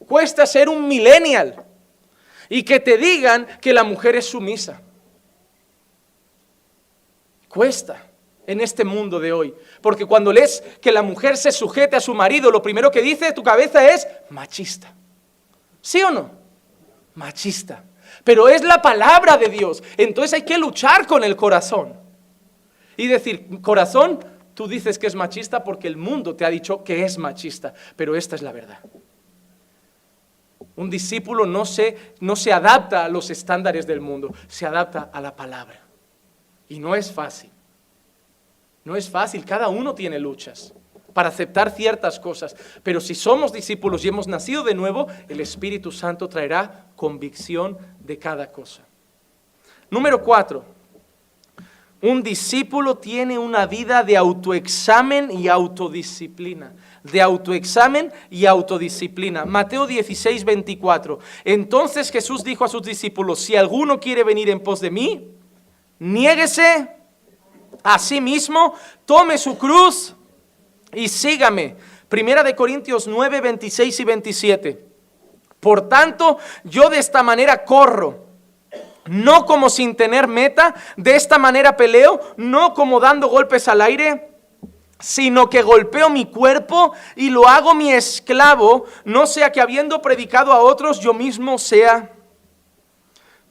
Cuesta ser un millennial. Y que te digan que la mujer es sumisa. Cuesta en este mundo de hoy. Porque cuando lees que la mujer se sujete a su marido, lo primero que dice tu cabeza es machista. ¿Sí o no? Machista. Pero es la palabra de Dios. Entonces hay que luchar con el corazón. Y decir, corazón, tú dices que es machista porque el mundo te ha dicho que es machista. Pero esta es la verdad. Un discípulo no se, no se adapta a los estándares del mundo, se adapta a la palabra. Y no es fácil. No es fácil, cada uno tiene luchas. para aceptar ciertas cosas. Pero si somos discípulos y hemos nacido de nuevo, el Espíritu Santo traerá convicción de cada cosa. Número cuatro, un discípulo tiene una vida de autoexamen y autodisciplina. De autoexamen y autodisciplina. Mateo 16, 24. Entonces Jesús dijo a sus discípulos, si alguno quiere venir en pos de mí, niéguese a sí mismo, tome su cruz y sígame. Primera de Corintios 9, 26 y 27. Por tanto, yo de esta manera corro no como sin tener meta, de esta manera peleo, no como dando golpes al aire, sino que golpeo mi cuerpo y lo hago mi esclavo, no sea que habiendo predicado a otros yo mismo sea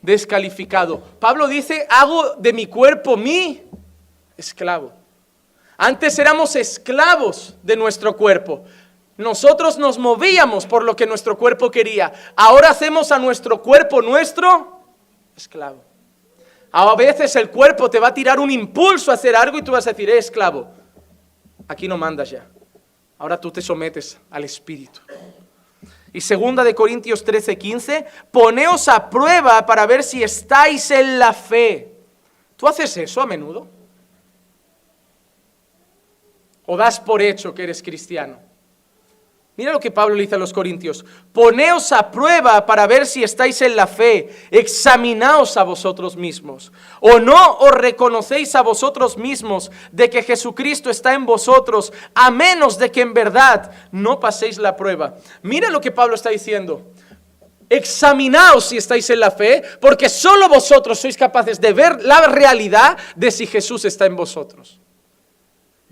descalificado. Pablo dice, hago de mi cuerpo mi esclavo. Antes éramos esclavos de nuestro cuerpo. Nosotros nos movíamos por lo que nuestro cuerpo quería. Ahora hacemos a nuestro cuerpo nuestro esclavo. A veces el cuerpo te va a tirar un impulso a hacer algo y tú vas a decir, eh, esclavo, aquí no mandas ya. Ahora tú te sometes al Espíritu. Y segunda de Corintios 13, 15, poneos a prueba para ver si estáis en la fe. ¿Tú haces eso a menudo? ¿O das por hecho que eres cristiano? Mira lo que Pablo le dice a los corintios. Poneos a prueba para ver si estáis en la fe. Examinaos a vosotros mismos. ¿O no os reconocéis a vosotros mismos de que Jesucristo está en vosotros, a menos de que en verdad no paséis la prueba? Mira lo que Pablo está diciendo. Examinaos si estáis en la fe, porque solo vosotros sois capaces de ver la realidad de si Jesús está en vosotros.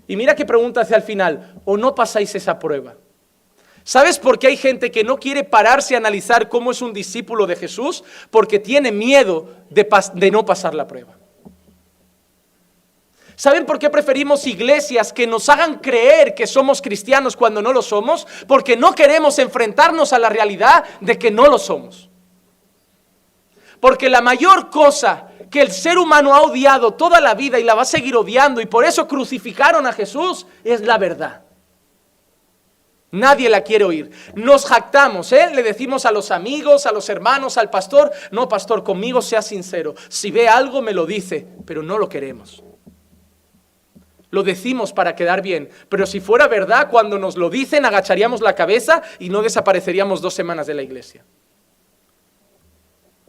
Y mira qué pregunta hacia el final. ¿O no pasáis esa prueba? ¿Sabes por qué hay gente que no quiere pararse a analizar cómo es un discípulo de Jesús? Porque tiene miedo de, no pasar la prueba. ¿Saben por qué preferimos iglesias que nos hagan creer que somos cristianos cuando no lo somos? Porque no queremos enfrentarnos a la realidad de que no lo somos. Porque la mayor cosa que el ser humano ha odiado toda la vida y la va a seguir odiando y por eso crucificaron a Jesús es la verdad. Nadie la quiere oír. Nos jactamos, ¿eh? Le decimos a los amigos, a los hermanos, al pastor, no, pastor, conmigo sea sincero. Si ve algo, me lo dice, pero no lo queremos. Lo decimos para quedar bien, pero si fuera verdad, cuando nos lo dicen, agacharíamos la cabeza y no desapareceríamos dos semanas de la iglesia.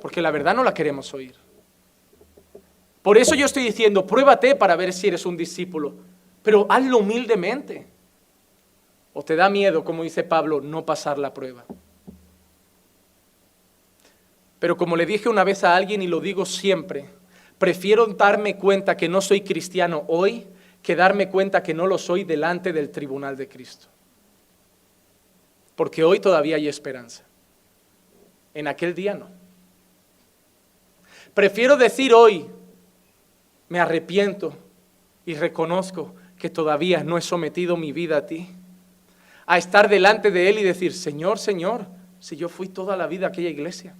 Porque la verdad no la queremos oír. Por eso yo estoy diciendo, pruébate para ver si eres un discípulo, pero hazlo humildemente. ¿O te da miedo, como dice Pablo, no pasar la prueba? Pero como le dije una vez a alguien y lo digo siempre, prefiero darme cuenta que no soy cristiano hoy que darme cuenta que no lo soy delante del tribunal de Cristo. Porque hoy todavía hay esperanza. En aquel día no. Prefiero decir hoy, me arrepiento y reconozco que todavía no he sometido mi vida a ti a estar delante de Él y decir, Señor, Señor, si yo fui toda la vida a aquella iglesia.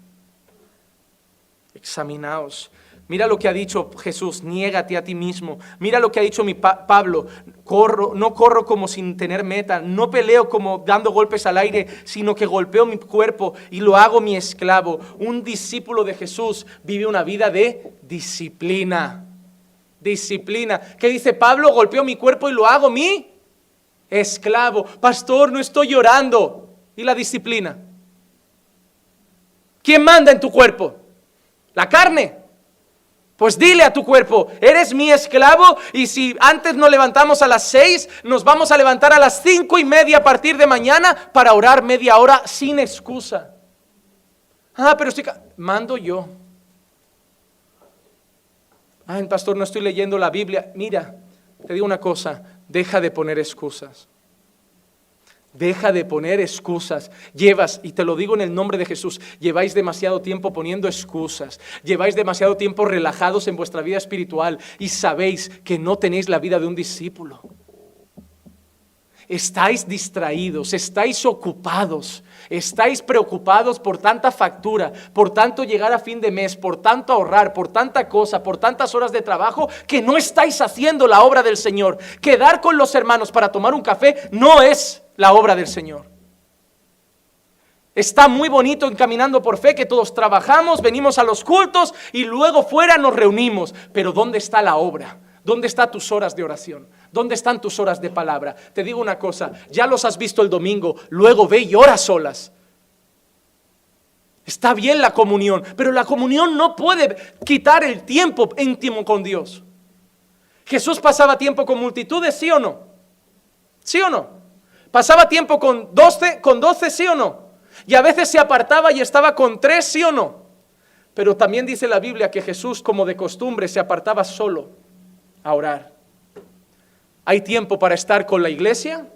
Examinaos. Mira lo que ha dicho Jesús, niégate a ti mismo. Mira lo que ha dicho mi Pablo, corro, no corro como sin tener meta, no peleo como dando golpes al aire, sino que golpeo mi cuerpo y lo hago mi esclavo. Un discípulo de Jesús vive una vida de disciplina. Disciplina. ¿Qué dice Pablo? Golpeo mi cuerpo y lo hago mi esclavo. Pastor, no estoy llorando. ¿Y la disciplina? ¿Quién manda en tu cuerpo? La carne. Pues dile a tu cuerpo, eres mi esclavo y si antes nos levantamos a las seis, nos vamos a levantar a las cinco y media a partir de mañana para orar media hora sin excusa. Ah, pero estoy... Mando yo. Ay, pastor, no estoy leyendo la Biblia. Mira, te digo una cosa, Deja de poner excusas. Deja de poner excusas. Llevas, y te lo digo en el nombre de Jesús, lleváis demasiado tiempo poniendo excusas. Lleváis demasiado tiempo relajados en vuestra vida espiritual y sabéis que no tenéis la vida de un discípulo. Estáis distraídos, estáis ocupados, estáis preocupados por tanta factura, por tanto llegar a fin de mes, por tanto ahorrar, por tanta cosa, por tantas horas de trabajo, que no estáis haciendo la obra del Señor. Quedar con los hermanos para tomar un café no es la obra del Señor. Está muy bonito encaminando por fe que todos trabajamos, venimos a los cultos y luego fuera nos reunimos. Pero ¿dónde está la obra? ¿Dónde están tus horas de oración? ¿Dónde están tus horas de palabra? Te digo una cosa, ya los has visto el domingo, luego ve y ora solas. Está bien la comunión, pero la comunión no puede quitar el tiempo íntimo con Dios. Jesús pasaba tiempo con multitudes, ¿sí o no? ¿Sí o no? Pasaba tiempo con doce, con doce, ¿sí o no? Y a veces se apartaba y estaba con tres, sí o no. Pero también dice la Biblia que Jesús, como de costumbre, se apartaba solo a orar. Hay tiempo para estar con la iglesia,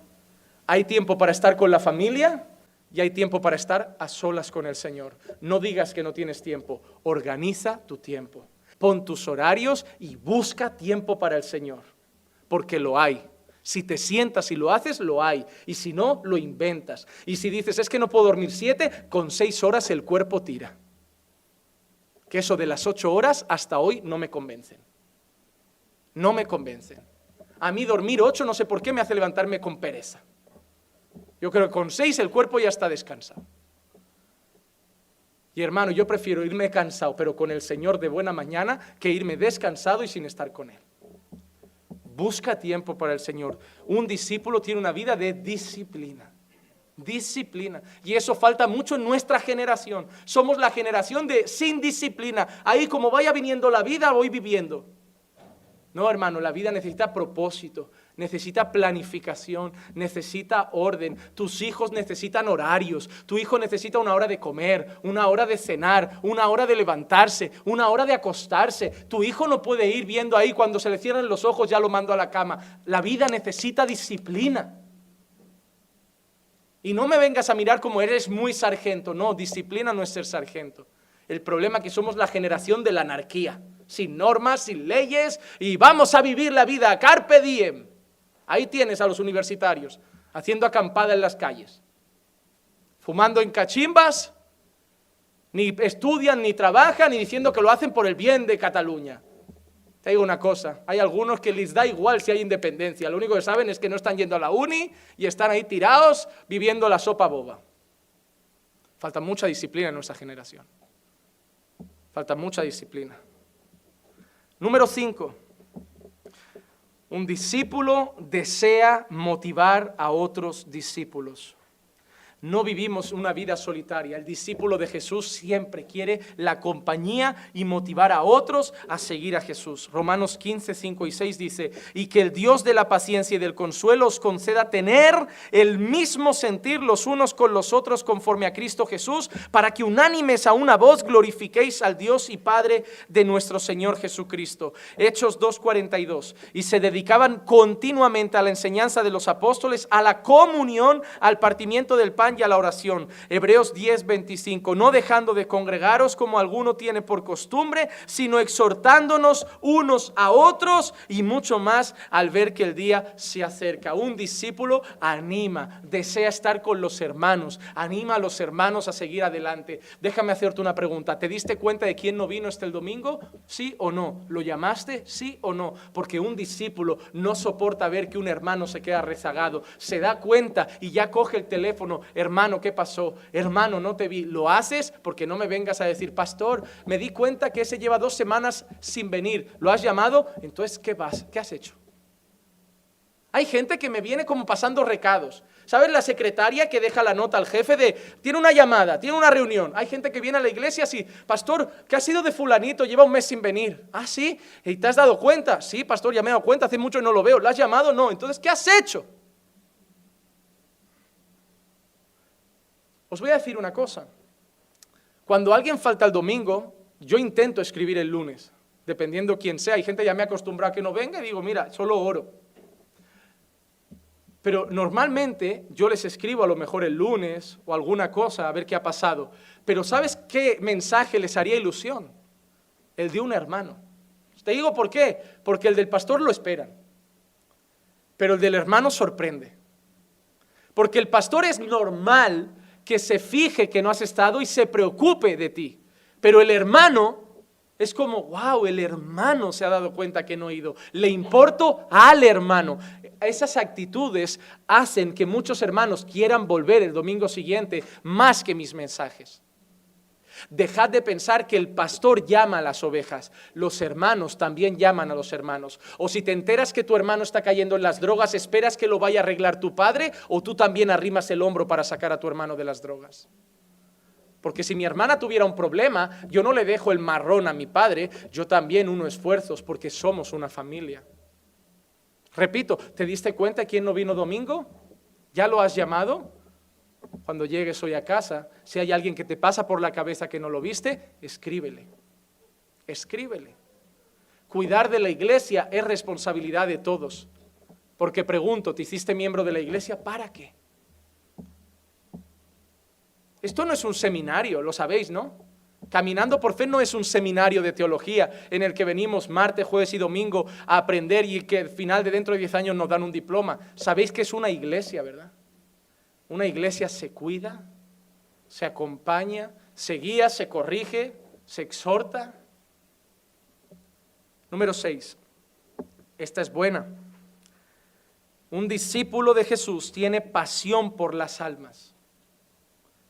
hay tiempo para estar con la familia y hay tiempo para estar a solas con el Señor. No digas que no tienes tiempo, organiza tu tiempo. Pon tus horarios y busca tiempo para el Señor, porque lo hay. Si te sientas y lo haces, lo hay. Y si no, lo inventas. Y si dices, es que no puedo dormir siete, con seis horas el cuerpo tira. Que eso de las ocho horas hasta hoy no me convencen. No me convencen. A mí dormir ocho no sé por qué me hace levantarme con pereza. Yo creo que con seis el cuerpo ya está descansado. Y hermano, yo prefiero irme cansado, pero con el Señor de buena mañana, que irme descansado y sin estar con Él. Busca tiempo para el Señor. Un discípulo tiene una vida de disciplina. Disciplina. Y eso falta mucho en nuestra generación. Somos la generación de sin disciplina. Ahí como vaya viniendo la vida, voy viviendo. No, hermano, la vida necesita propósito, necesita planificación, necesita orden. Tus hijos necesitan horarios. Tu hijo necesita una hora de comer, una hora de cenar, una hora de levantarse, una hora de acostarse. Tu hijo no puede ir viendo ahí cuando se le cierran los ojos, ya lo mando a la cama. La vida necesita disciplina. Y no me vengas a mirar como eres muy sargento. No, disciplina no es ser sargento. El problema es que somos la generación de la anarquía sin normas, sin leyes, y vamos a vivir la vida, carpe diem. Ahí tienes a los universitarios haciendo acampada en las calles, fumando en cachimbas, ni estudian, ni trabajan, ni diciendo que lo hacen por el bien de Cataluña. Te digo una cosa, hay algunos que les da igual si hay independencia, lo único que saben es que no están yendo a la uni y están ahí tirados viviendo la sopa boba. Falta mucha disciplina en nuestra generación. Falta mucha disciplina. Número 5. Un discípulo desea motivar a otros discípulos. No vivimos una vida solitaria. El discípulo de Jesús siempre quiere la compañía y motivar a otros a seguir a Jesús. Romanos 15, 5 y 6 dice, y que el Dios de la paciencia y del consuelo os conceda tener el mismo sentir los unos con los otros conforme a Cristo Jesús, para que unánimes a una voz glorifiquéis al Dios y Padre de nuestro Señor Jesucristo. Hechos 2.42. Y se dedicaban continuamente a la enseñanza de los apóstoles, a la comunión, al partimiento del pan y a la oración. Hebreos 10, 25. No dejando de congregaros como alguno tiene por costumbre, sino exhortándonos unos a otros y mucho más al ver que el día se acerca. Un discípulo anima, desea estar con los hermanos, anima a los hermanos a seguir adelante. Déjame hacerte una pregunta. ¿Te diste cuenta de quién no vino este el domingo? ¿Sí o no? ¿Lo llamaste? ¿Sí o no? Porque un discípulo no soporta ver que un hermano se queda rezagado. Se da cuenta y ya coge el teléfono hermano, ¿qué pasó? Hermano, no te vi. Lo haces porque no me vengas a decir, pastor, me di cuenta que ese lleva dos semanas sin venir. ¿Lo has llamado? Entonces, ¿qué vas? ¿Qué has hecho? Hay gente que me viene como pasando recados. ¿Sabes la secretaria que deja la nota al jefe de, tiene una llamada, tiene una reunión? Hay gente que viene a la iglesia así, pastor, ¿qué ha sido de fulanito? Lleva un mes sin venir. Ah, sí, ¿y te has dado cuenta? Sí, pastor, ya me he dado cuenta, hace mucho y no lo veo. ¿Lo has llamado? No. Entonces, ¿qué has hecho? Os voy a decir una cosa. Cuando alguien falta el domingo, yo intento escribir el lunes, dependiendo quién sea. Hay gente ya me acostumbra a que no venga y digo, mira, solo oro. Pero normalmente yo les escribo a lo mejor el lunes o alguna cosa a ver qué ha pasado. Pero ¿sabes qué mensaje les haría ilusión? El de un hermano. Te digo por qué. Porque el del pastor lo esperan. Pero el del hermano sorprende. Porque el pastor es normal que se fije que no has estado y se preocupe de ti. Pero el hermano es como, wow, el hermano se ha dado cuenta que no he ido. Le importo al hermano. Esas actitudes hacen que muchos hermanos quieran volver el domingo siguiente más que mis mensajes. Dejad de pensar que el pastor llama a las ovejas, los hermanos también llaman a los hermanos. O si te enteras que tu hermano está cayendo en las drogas, ¿esperas que lo vaya a arreglar tu padre o tú también arrimas el hombro para sacar a tu hermano de las drogas? Porque si mi hermana tuviera un problema, yo no le dejo el marrón a mi padre, yo también uno esfuerzos porque somos una familia. Repito, ¿te diste cuenta quién no vino domingo? ¿Ya lo has llamado? Cuando llegues hoy a casa, si hay alguien que te pasa por la cabeza que no lo viste, escríbele. Escríbele. Cuidar de la iglesia es responsabilidad de todos. Porque pregunto, ¿te hiciste miembro de la iglesia? ¿Para qué? Esto no es un seminario, lo sabéis, ¿no? Caminando por fe no es un seminario de teología en el que venimos martes, jueves y domingo a aprender y que al final de dentro de 10 años nos dan un diploma. Sabéis que es una iglesia, ¿verdad? Una iglesia se cuida, se acompaña, se guía, se corrige, se exhorta. Número 6. Esta es buena. Un discípulo de Jesús tiene pasión por las almas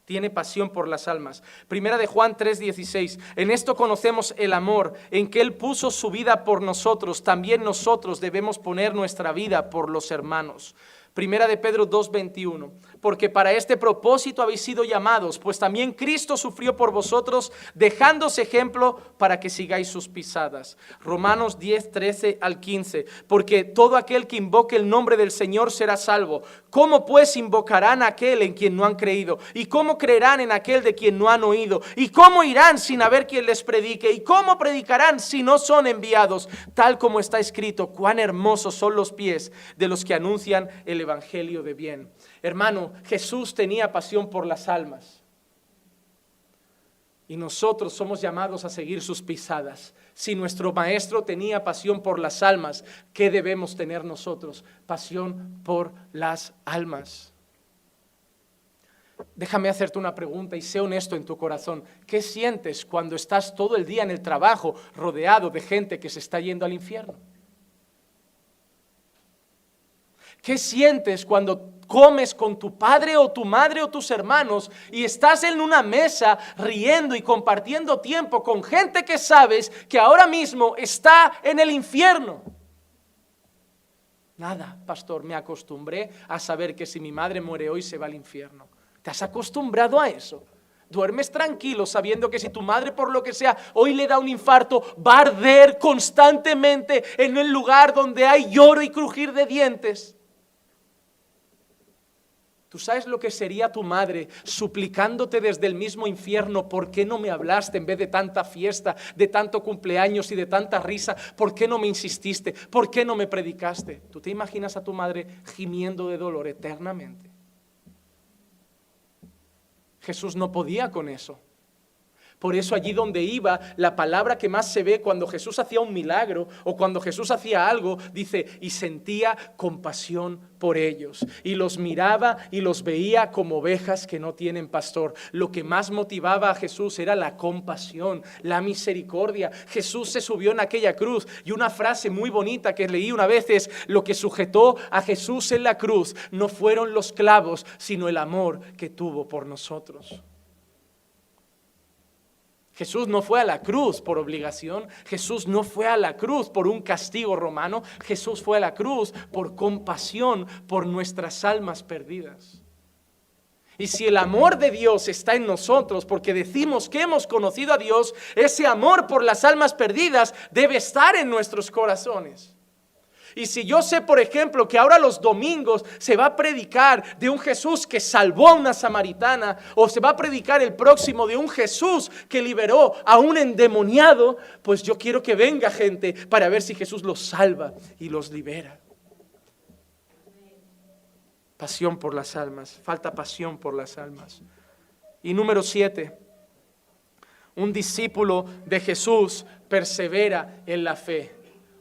tiene pasión por las almas. Primera de Juan 3:16. En esto conocemos el amor, en que Él puso su vida por nosotros. También nosotros debemos poner nuestra vida por los hermanos. Primera de Pedro 2:21, porque para este propósito habéis sido llamados, pues también Cristo sufrió por vosotros, dejándose ejemplo para que sigáis sus pisadas. Romanos 10, 13 al 15, porque todo aquel que invoque el nombre del Señor será salvo. ¿Cómo pues invocarán a aquel en quien no han creído? ¿Y cómo creerán en aquel de quien no han oído? ¿Y cómo irán sin haber quien les predique? ¿Y cómo predicarán si no son enviados? Tal como está escrito, cuán hermosos son los pies de los que anuncian el evangelio de bien. Hermano, Jesús tenía pasión por las almas. Y nosotros somos llamados a seguir sus pisadas. Si nuestro maestro tenía pasión por las almas, ¿qué debemos tener nosotros? Pasión por las almas. Déjame hacerte una pregunta y sé honesto en tu corazón. ¿Qué sientes cuando estás todo el día en el trabajo rodeado de gente que se está yendo al infierno? ¿Qué sientes cuando comes con tu padre o tu madre o tus hermanos y estás en una mesa riendo y compartiendo tiempo con gente que sabes que ahora mismo está en el infierno? Nada, pastor, me acostumbré a saber que si mi madre muere hoy se va al infierno. ¿Te has acostumbrado a eso? Duermes tranquilo sabiendo que si tu madre por lo que sea hoy le da un infarto, va a arder constantemente en el lugar donde hay lloro y crujir de dientes. ¿Tú sabes lo que sería tu madre suplicándote desde el mismo infierno? ¿Por qué no me hablaste en vez de tanta fiesta, de tanto cumpleaños y de tanta risa? ¿Por qué no me insististe? ¿Por qué no me predicaste? ¿Tú te imaginas a tu madre gimiendo de dolor eternamente? Jesús no podía con eso. Por eso allí donde iba, la palabra que más se ve cuando Jesús hacía un milagro o cuando Jesús hacía algo, dice, y sentía compasión por ellos. Y los miraba y los veía como ovejas que no tienen pastor. Lo que más motivaba a Jesús era la compasión, la misericordia. Jesús se subió en aquella cruz y una frase muy bonita que leí una vez es, lo que sujetó a Jesús en la cruz no fueron los clavos, sino el amor que tuvo por nosotros. Jesús no fue a la cruz por obligación, Jesús no fue a la cruz por un castigo romano, Jesús fue a la cruz por compasión por nuestras almas perdidas. Y si el amor de Dios está en nosotros, porque decimos que hemos conocido a Dios, ese amor por las almas perdidas debe estar en nuestros corazones. Y si yo sé, por ejemplo, que ahora los domingos se va a predicar de un Jesús que salvó a una samaritana, o se va a predicar el próximo de un Jesús que liberó a un endemoniado, pues yo quiero que venga gente para ver si Jesús los salva y los libera. Pasión por las almas, falta pasión por las almas. Y número siete, un discípulo de Jesús persevera en la fe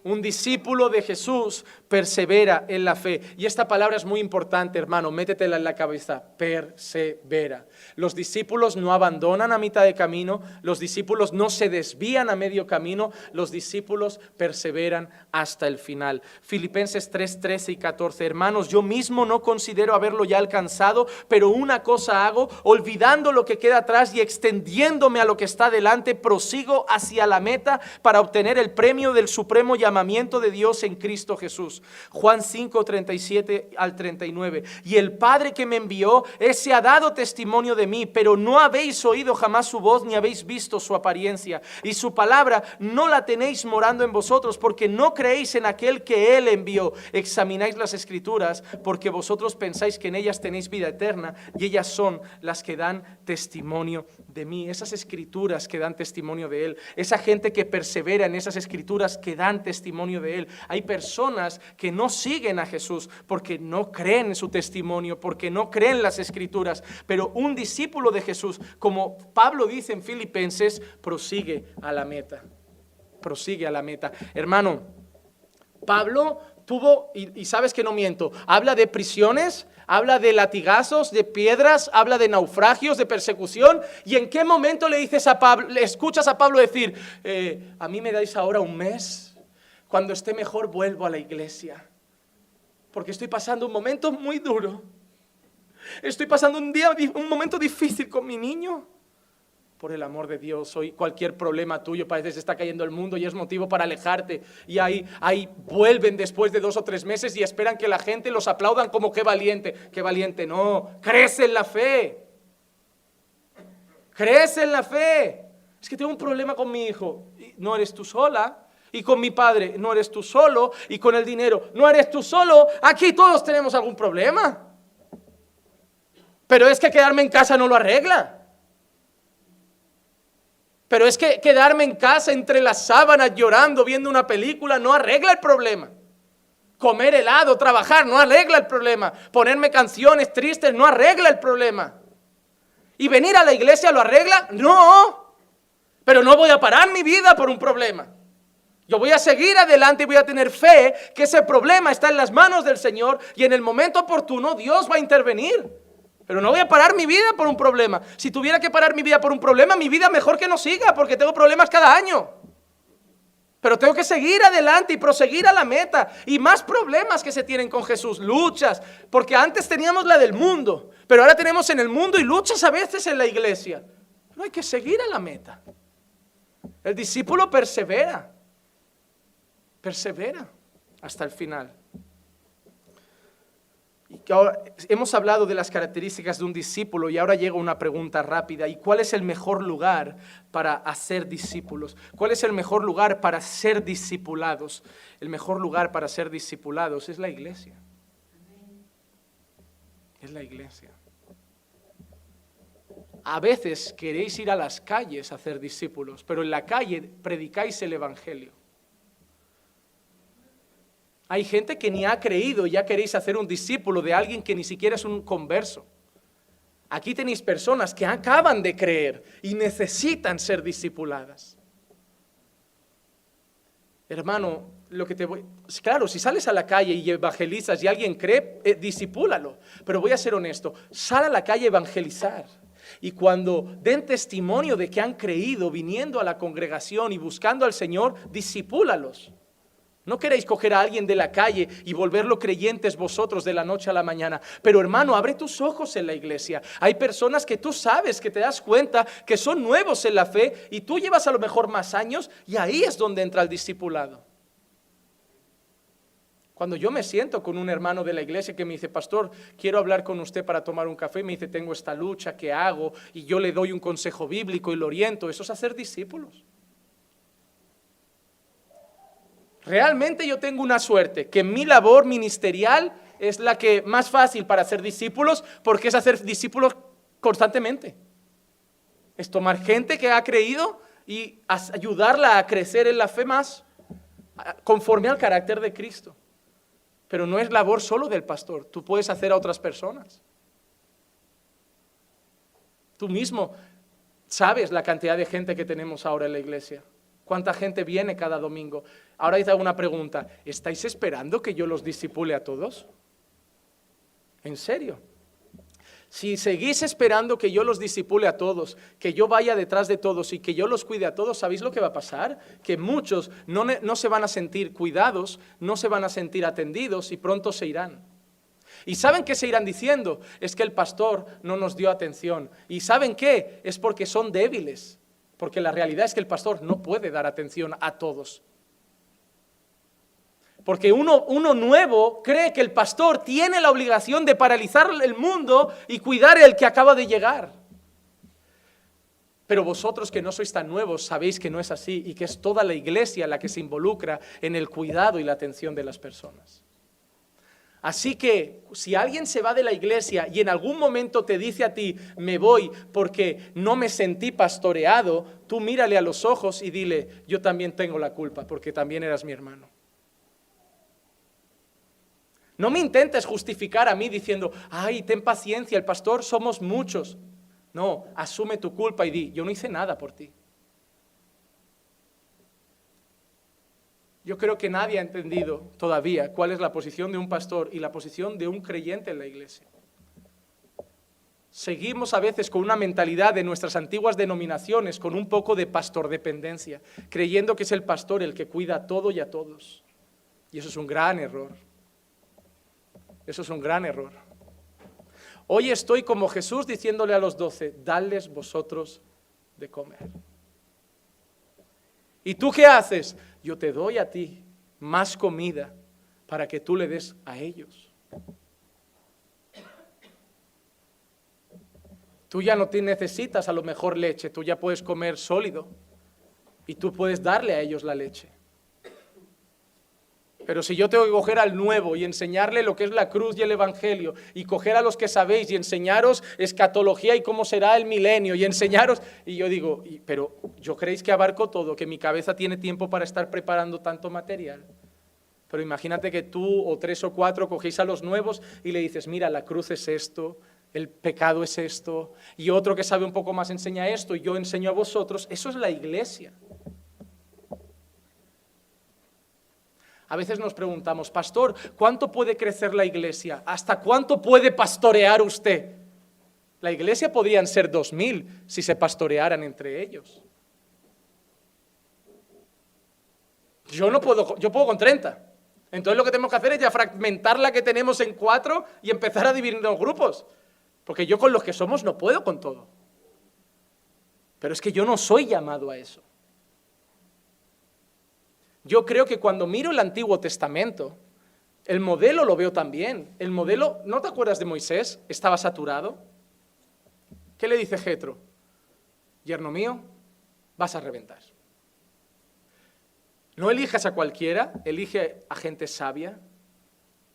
Un discípulo de Jesús persevera en la fe. Y esta palabra es muy importante, hermano, métetela en la cabeza, persevera. Los discípulos no abandonan a mitad de camino, los discípulos no se desvían a medio camino, los discípulos perseveran hasta el final. Filipenses 3, 13 y 14, hermanos, yo mismo no considero haberlo ya alcanzado, pero una cosa hago, olvidando lo que queda atrás y extendiéndome a lo que está delante, prosigo hacia la meta para obtener el premio del supremo llamamiento de Dios en Cristo Jesús. Juan 5, 37 al 39. Y el Padre que me envió, ese ha dado testimonio de mí, pero no habéis oído jamás su voz ni habéis visto su apariencia. Y su palabra no la tenéis morando en vosotros, porque no creéis en aquel que Él envió. Examináis las escrituras, porque vosotros pensáis que en ellas tenéis vida eterna, y ellas son las que dan testimonio de mí. Esas escrituras que dan testimonio de Él. Esa gente que persevera en esas escrituras que dan testimonio testimonio de Él. Hay personas que no siguen a Jesús porque no creen en su testimonio, porque no creen las escrituras. Pero un discípulo de Jesús, como Pablo dice en Filipenses, prosigue a la meta. Prosigue a la meta. Hermano, Pablo tuvo, y, sabes que no miento, habla de prisiones, habla de latigazos, de piedras, habla de naufragios, de persecución. ¿Y en qué momento le dices a Pablo, le escuchas a Pablo decir, eh, a mí me dais ahora un mes? Cuando esté mejor vuelvo a la iglesia. Porque estoy pasando un momento muy duro. Estoy pasando un día, un momento difícil con mi niño. Por el amor de Dios, hoy cualquier problema tuyo parece que se está cayendo el mundo y es motivo para alejarte. Y ahí, ahí vuelven después de dos o tres meses y esperan que la gente los aplaudan como qué valiente. Qué valiente, no. Crece en la fe. Crece en la fe. Es que tengo un problema con mi hijo. No eres tú sola y con mi padre no eres tú solo y con el dinero no eres tú solo. Aquí todos tenemos algún problema. Pero es que quedarme en casa no lo arregla. Pero es que quedarme en casa entre las sábanas llorando viendo una película no arregla el problema. Comer helado, trabajar no arregla el problema. Ponerme canciones tristes no arregla el problema. ¿Y venir a la iglesia lo arregla? No. Pero no voy a parar mi vida por un problema. Yo voy a seguir adelante y voy a tener fe que ese problema está en las manos del Señor y en el momento oportuno Dios va a intervenir. Pero no voy a parar mi vida por un problema. Si tuviera que parar mi vida por un problema, mi vida mejor que no siga porque tengo problemas cada año. Pero tengo que seguir adelante y proseguir a la meta. Y más problemas que se tienen con Jesús, luchas. Porque antes teníamos la del mundo, pero ahora tenemos en el mundo y luchas a veces en la iglesia. No hay que seguir a la meta. El discípulo persevera persevera hasta el final. Y ahora, hemos hablado de las características de un discípulo y ahora llega una pregunta rápida. ¿Y cuál es el mejor lugar para hacer discípulos? ¿Cuál es el mejor lugar para ser discipulados? El mejor lugar para ser discipulados es la iglesia. Es la iglesia. A veces queréis ir a las calles a hacer discípulos, pero en la calle predicáis el Evangelio. Hay gente que ni ha creído y ya queréis hacer un discípulo de alguien que ni siquiera es un converso. Aquí tenéis personas que acaban de creer y necesitan ser discipuladas. Hermano, lo que te voy... Claro, si sales a la calle y evangelizas y alguien cree, eh. Pero voy a ser honesto, sal a la calle a evangelizar. Y cuando den testimonio de que han creído viniendo a la congregación y buscando al Señor, disipúlalos. No queréis coger a alguien de la calle y volverlo creyentes vosotros de la noche a la mañana. Pero hermano, abre tus ojos en la iglesia. Hay personas que tú sabes, que te das cuenta que son nuevos en la fe y tú llevas a lo mejor más años y ahí es donde entra el discipulado. Cuando yo me siento con un hermano de la iglesia que me dice, pastor, quiero hablar con usted para tomar un café, me dice, tengo esta lucha, ¿qué hago? Y yo le doy un consejo bíblico y lo oriento. Eso es hacer discípulos. Realmente yo tengo una suerte, que mi labor ministerial es la que más fácil para hacer discípulos, porque es hacer discípulos constantemente. Es tomar gente que ha creído y ayudarla a crecer en la fe más conforme al carácter de Cristo. Pero no es labor solo del pastor, tú puedes hacer a otras personas. Tú mismo sabes la cantidad de gente que tenemos ahora en la iglesia. ¿Cuánta gente viene cada domingo? Ahora hice una pregunta. ¿Estáis esperando que yo los disipule a todos? ¿En serio? Si seguís esperando que yo los disipule a todos, que yo vaya detrás de todos y que yo los cuide a todos, ¿sabéis lo que va a pasar? Que muchos no, no se van a sentir cuidados, no se van a sentir atendidos y pronto se irán. ¿Y saben qué se irán diciendo? Es que el pastor no nos dio atención. ¿Y saben qué? Es porque son débiles. Porque la realidad es que el pastor no puede dar atención a todos. Porque uno, uno, nuevo cree que el pastor tiene la obligación de paralizar el mundo y cuidar el que acaba de llegar. Pero vosotros que no sois tan nuevos sabéis que no es así y que es toda la iglesia la que se involucra en el cuidado y la atención de las personas. Así que si alguien se va de la iglesia y en algún momento te dice a ti, me voy porque no me sentí pastoreado, tú mírale a los ojos y dile, yo también tengo la culpa porque también eras mi hermano. No me intentes justificar a mí diciendo, ay, ten paciencia, el pastor somos muchos. No, asume tu culpa y di, yo no hice nada por ti. Yo creo que nadie ha entendido todavía cuál es la posición de un pastor y la posición de un creyente en la iglesia. Seguimos a veces con una mentalidad de nuestras antiguas denominaciones, con un poco de pastor dependencia, creyendo que es el pastor el que cuida a todo y a todos. Y eso es un gran error. Eso es un gran error. Hoy estoy como Jesús diciéndole a los doce, dadles vosotros de comer. ¿Y tú qué haces? Yo te doy a ti más comida para que tú le des a ellos. Tú ya no te necesitas a lo mejor leche, tú ya puedes comer sólido y tú puedes darle a ellos la leche. Pero si yo tengo que coger al nuevo y enseñarle lo que es la cruz y el evangelio, y coger a los que sabéis y enseñaros escatología y cómo será el milenio, y enseñaros, y yo digo, pero ¿yo creéis que abarco todo, que mi cabeza tiene tiempo para estar preparando tanto material? Pero imagínate que tú o tres o cuatro cogéis a los nuevos y le dices, mira, la cruz es esto, el pecado es esto, y otro que sabe un poco más enseña esto, y yo enseño a vosotros, eso es la iglesia. A veces nos preguntamos, pastor, ¿cuánto puede crecer la iglesia? ¿Hasta cuánto puede pastorear usted? La iglesia podrían ser dos mil si se pastorearan entre ellos. Yo no puedo, yo puedo con 30. Entonces lo que tenemos que hacer es ya fragmentar la que tenemos en cuatro y empezar a dividir los grupos. Porque yo con los que somos no puedo con todo. Pero es que yo no soy llamado a eso. Yo creo que cuando miro el Antiguo Testamento, el modelo lo veo también. El modelo, ¿no te acuerdas de Moisés? Estaba saturado. ¿Qué le dice Jetro? Yerno mío, vas a reventar. No elijas a cualquiera, elige a gente sabia,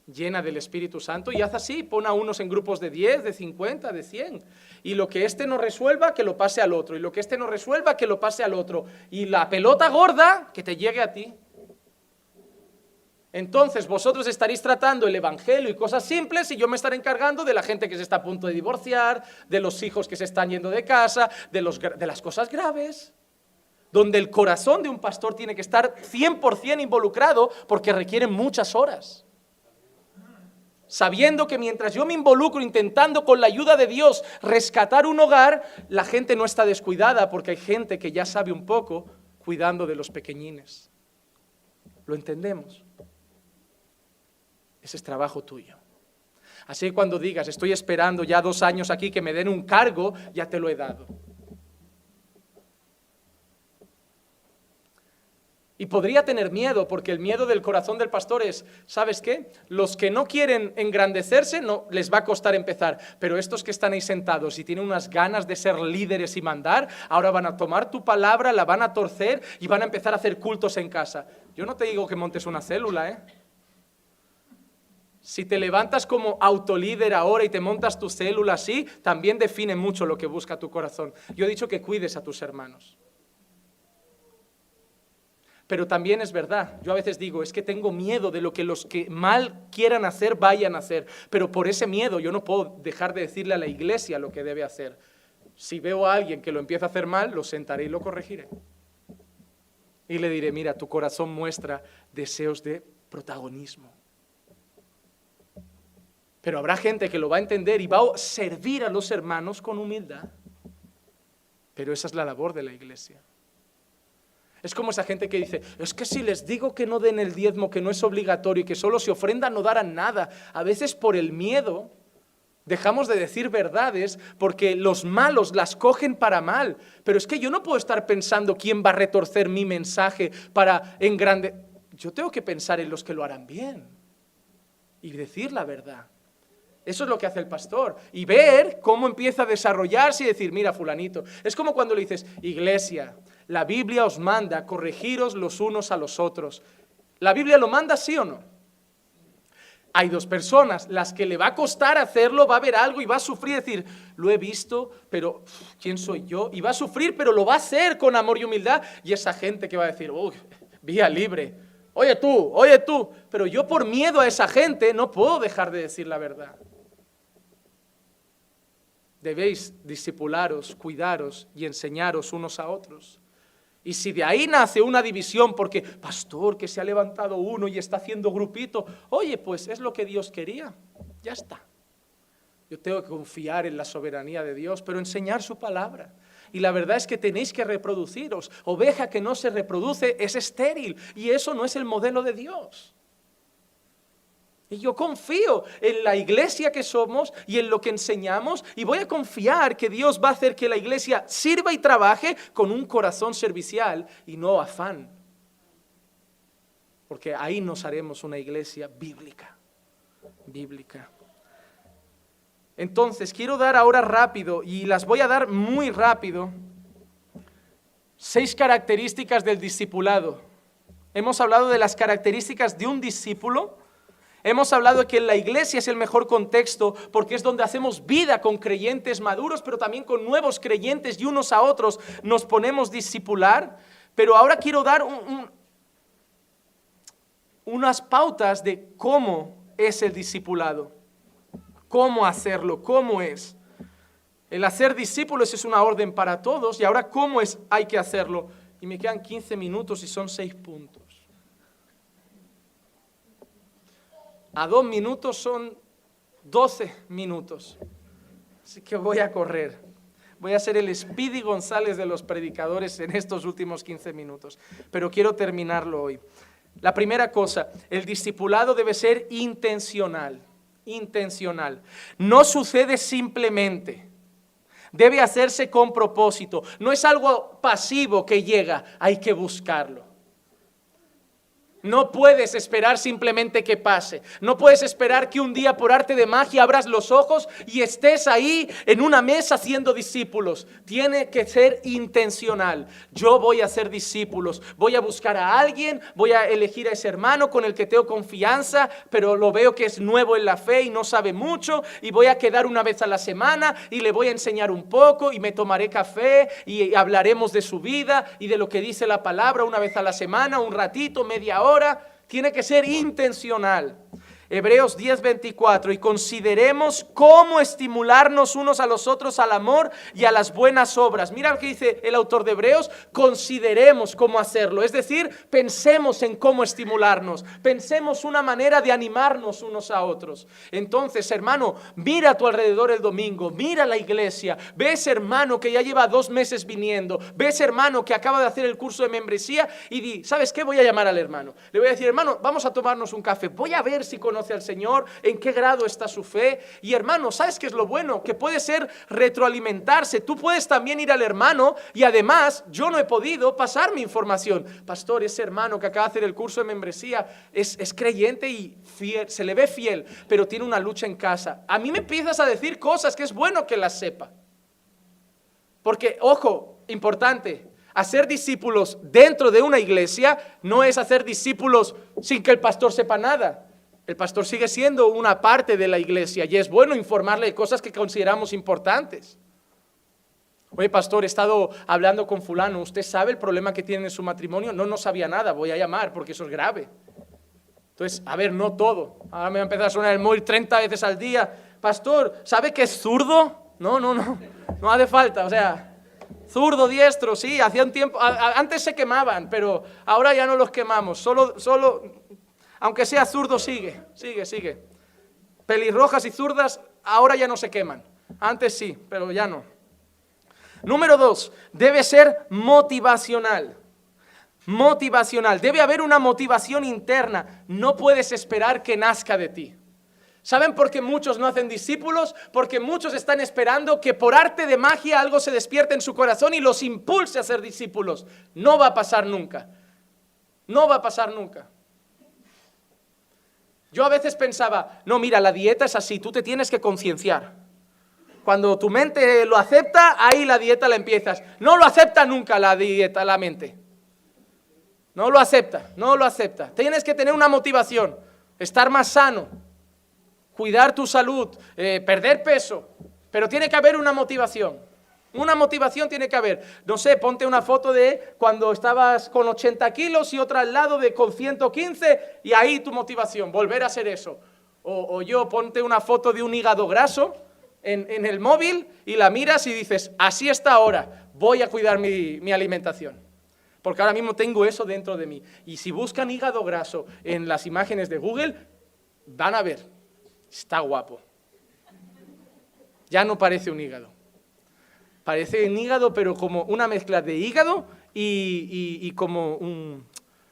llena del Espíritu Santo y haz así, pon a unos en grupos de 10, de 50, de 100. Y lo que este no resuelva, que lo pase al otro. Y lo que este no resuelva, que lo pase al otro. Y la pelota gorda, que te llegue a ti. Entonces vosotros estaréis tratando el Evangelio y cosas simples y yo me estaré encargando de la gente que se está a punto de divorciar, de los hijos que se están yendo de casa, de, de las cosas graves, donde el corazón de un pastor tiene que estar 100% involucrado porque requiere muchas horas. Sabiendo que mientras yo me involucro intentando con la ayuda de Dios rescatar un hogar, la gente no está descuidada porque hay gente que ya sabe un poco cuidando de los pequeñines. ¿Lo entendemos? Ese es trabajo tuyo. Así que cuando digas, estoy esperando ya dos años aquí que me den un cargo, ya te lo he dado. Y podría tener miedo, porque el miedo del corazón del pastor es, ¿sabes qué? Los que no quieren engrandecerse, no les va a costar empezar, pero estos que están ahí sentados y tienen unas ganas de ser líderes y mandar, ahora van a tomar tu palabra, la van a torcer y van a empezar a hacer cultos en casa. Yo no te digo que montes una célula, ¿eh? Si te levantas como autolíder ahora y te montas tu célula así, también define mucho lo que busca tu corazón. Yo he dicho que cuides a tus hermanos. Pero también es verdad, yo a veces digo, es que tengo miedo de lo que los que mal quieran hacer vayan a hacer, pero por ese miedo yo no puedo dejar de decirle a la iglesia lo que debe hacer. Si veo a alguien que lo empieza a hacer mal, lo sentaré y lo corregiré. Y le diré, mira, tu corazón muestra deseos de protagonismo. Pero habrá gente que lo va a entender y va a servir a los hermanos con humildad. Pero esa es la labor de la iglesia. Es como esa gente que dice, es que si les digo que no den el diezmo, que no es obligatorio y que solo se ofrenda, no darán nada. A veces por el miedo dejamos de decir verdades porque los malos las cogen para mal. Pero es que yo no puedo estar pensando quién va a retorcer mi mensaje para engrande. Yo tengo que pensar en los que lo harán bien y decir la verdad. Eso es lo que hace el pastor. Y ver cómo empieza a desarrollarse y decir, mira, fulanito. Es como cuando le dices, iglesia, la Biblia os manda corregiros los unos a los otros. ¿La Biblia lo manda sí o no? Hay dos personas, las que le va a costar hacerlo, va a ver algo y va a sufrir, decir, lo he visto, pero ¿quién soy yo? Y va a sufrir, pero lo va a hacer con amor y humildad. Y esa gente que va a decir, uy, vía libre, oye tú, oye tú, pero yo por miedo a esa gente no puedo dejar de decir la verdad. Debéis discipularos, cuidaros y enseñaros unos a otros. Y si de ahí nace una división porque, pastor, que se ha levantado uno y está haciendo grupito, oye, pues es lo que Dios quería, ya está. Yo tengo que confiar en la soberanía de Dios, pero enseñar su palabra. Y la verdad es que tenéis que reproduciros. Oveja que no se reproduce es estéril y eso no es el modelo de Dios. Y yo confío en la iglesia que somos y en lo que enseñamos y voy a confiar que Dios va a hacer que la iglesia sirva y trabaje con un corazón servicial y no afán. Porque ahí nos haremos una iglesia bíblica, bíblica. Entonces, quiero dar ahora rápido, y las voy a dar muy rápido, seis características del discipulado. Hemos hablado de las características de un discípulo Hemos hablado que la iglesia es el mejor contexto porque es donde hacemos vida con creyentes maduros, pero también con nuevos creyentes y unos a otros nos ponemos discipular. Pero ahora quiero dar unas pautas de cómo es el discipulado, cómo hacerlo, cómo es. El hacer discípulos es una orden para todos y ahora cómo es hay que hacerlo. Y me quedan 15 minutos y son 6 puntos. A dos minutos son 12 minutos. Así que voy a correr. Voy a ser el Speedy González de los predicadores en estos últimos 15 minutos. Pero quiero terminarlo hoy. La primera cosa, el discipulado debe ser intencional. Intencional. No sucede simplemente. Debe hacerse con propósito. No es algo pasivo que llega, hay que buscarlo. No puedes esperar simplemente que pase. No puedes esperar que un día por arte de magia abras los ojos y estés ahí en una mesa haciendo discípulos. Tiene que ser intencional. Yo voy a ser discípulos. Voy a buscar a alguien, voy a elegir a ese hermano con el que tengo confianza, pero lo veo que es nuevo en la fe y no sabe mucho y voy a quedar una vez a la semana y le voy a enseñar un poco y me tomaré café y hablaremos de su vida y de lo que dice la palabra una vez a la semana, un ratito, media hora tiene que ser intencional. Hebreos 10:24, y consideremos cómo estimularnos unos a los otros al amor y a las buenas obras. Mira lo que dice el autor de Hebreos, consideremos cómo hacerlo, es decir, pensemos en cómo estimularnos, pensemos una manera de animarnos unos a otros. Entonces, hermano, mira a tu alrededor el domingo, mira la iglesia, ves hermano que ya lleva dos meses viniendo, ves hermano que acaba de hacer el curso de membresía y di, ¿sabes qué? Voy a llamar al hermano. Le voy a decir, hermano, vamos a tomarnos un café, voy a ver si conoce al Señor, en qué grado está su fe. Y hermano, ¿sabes qué es lo bueno? Que puede ser retroalimentarse. Tú puedes también ir al hermano y además yo no he podido pasar mi información. Pastor, ese hermano que acaba de hacer el curso de membresía es, es creyente y fiel, se le ve fiel, pero tiene una lucha en casa. A mí me empiezas a decir cosas que es bueno que las sepa. Porque, ojo, importante, hacer discípulos dentro de una iglesia no es hacer discípulos sin que el pastor sepa nada. El pastor sigue siendo una parte de la iglesia y es bueno informarle de cosas que consideramos importantes. Oye, pastor, he estado hablando con fulano, ¿usted sabe el problema que tiene en su matrimonio? No, no sabía nada, voy a llamar porque eso es grave. Entonces, a ver, no todo. Ahora me va a empezar a sonar el móvil 30 veces al día. Pastor, ¿sabe que es zurdo? No, no, no, no hace falta. O sea, Zurdo, diestro, sí, hacía un tiempo, antes se quemaban, pero ahora ya no los quemamos, solo, solo, aunque sea zurdo, sigue, sigue, sigue. Pelirrojas y zurdas ahora ya no se queman, antes sí, pero ya no. Número dos, debe ser motivacional. Motivacional, debe haber una motivación interna, no puedes esperar que nazca de ti. ¿Saben por qué muchos no hacen discípulos? Porque muchos están esperando que por arte de magia algo se despierte en su corazón y los impulse a ser discípulos. No va a pasar nunca. No va a pasar nunca. Yo a veces pensaba, no, mira, la dieta es así, tú te tienes que concienciar. Cuando tu mente lo acepta, ahí la dieta la empiezas. No lo acepta nunca la dieta, la mente. No lo acepta, no lo acepta. Tienes que tener una motivación, estar más sano, cuidar tu salud, eh, perder peso, pero tiene que haber una motivación. Una motivación tiene que haber. No sé, ponte una foto de cuando estabas con 80 kilos y otra al lado de con 115 y ahí tu motivación, volver a hacer eso. O, yo, ponte una foto de un hígado graso en, el móvil y la miras y dices, así está ahora, voy a cuidar mi, mi alimentación. Porque ahora mismo tengo eso dentro de mí. Y si buscan hígado graso en las imágenes de Google, van a ver Está guapo. Ya no parece un hígado. Parece un hígado, pero como una mezcla de hígado y, como, un,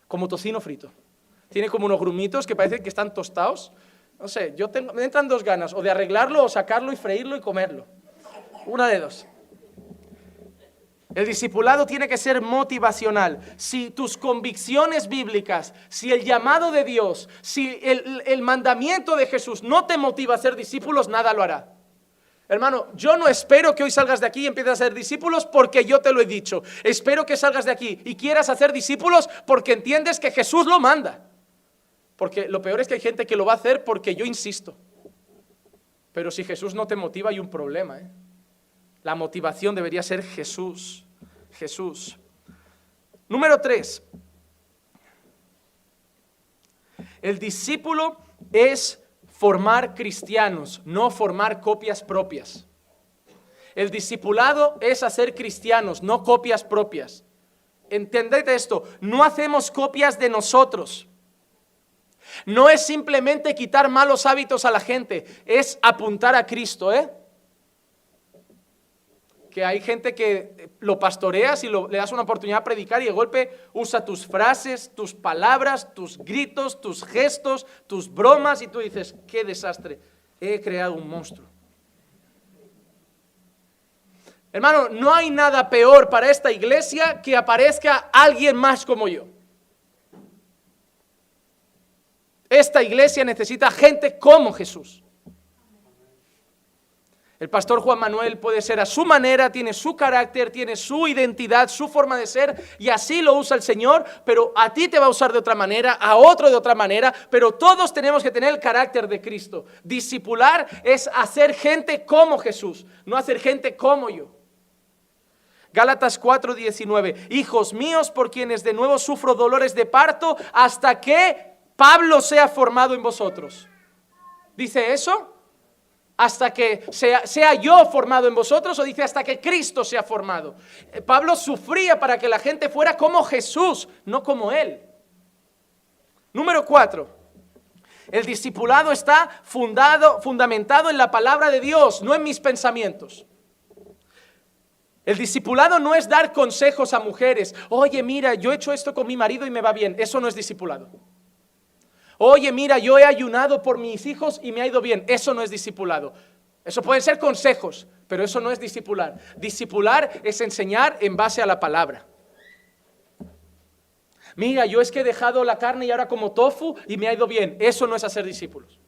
como tocino frito. Tiene como unos grumitos que parecen que están tostados. No sé, yo tengo, me entran dos ganas, o de arreglarlo, o sacarlo y freírlo y comerlo. Una de dos. El discipulado tiene que ser motivacional. Si tus convicciones bíblicas, si el llamado de Dios, si el, mandamiento de Jesús no te motiva a ser discípulos, nada lo hará. Hermano, yo no espero que hoy salgas de aquí y empieces a ser discípulos porque yo te lo he dicho. Espero que salgas de aquí y quieras hacer discípulos porque entiendes que Jesús lo manda. Porque lo peor es que hay gente que lo va a hacer porque yo insisto. Pero si Jesús no te motiva hay un problema. ¿eh? La motivación debería ser Jesús. Jesús. Número tres. El discípulo es formar cristianos, no formar copias propias. El discipulado es hacer cristianos, no copias propias. Entended esto, no hacemos copias de nosotros. No es simplemente quitar malos hábitos a la gente, es apuntar a Cristo, ¿eh? Que hay gente que lo pastoreas y le das una oportunidad a predicar y de golpe usa tus frases, tus palabras, tus gritos, tus gestos, tus bromas y tú dices, qué desastre, he creado un monstruo. Hermano, no hay nada peor para esta iglesia que aparezca alguien más como yo. Esta iglesia necesita gente como Jesús. El pastor Juan Manuel puede ser a su manera, tiene su carácter, tiene su identidad, su forma de ser, y así lo usa el Señor, pero a ti te va a usar de otra manera, a otro de otra manera, pero todos tenemos que tener el carácter de Cristo. Discipular es hacer gente como Jesús, no hacer gente como yo. Gálatas 4:19, hijos míos por quienes de nuevo sufro dolores de parto hasta que Pablo sea formado en vosotros. ¿Dice eso? Hasta que sea, yo formado en vosotros o dice hasta que Cristo sea formado. Eh, Pablo sufría para que la gente fuera como Jesús, no como él. Número cuatro, el discipulado está fundado, fundamentado en la palabra de Dios, no en mis pensamientos. El discipulado no es dar consejos a mujeres. Oye, mira, yo he hecho esto con mi marido y me va bien. Eso no es discipulado. Oye, mira, yo he ayunado por mis hijos y me ha ido bien. Eso no es discipulado. Eso pueden ser consejos, pero eso no es discipular. Discipular es enseñar en base a la palabra. Mira, yo es que he dejado la carne y ahora como tofu y me ha ido bien. Eso no es hacer discípulos.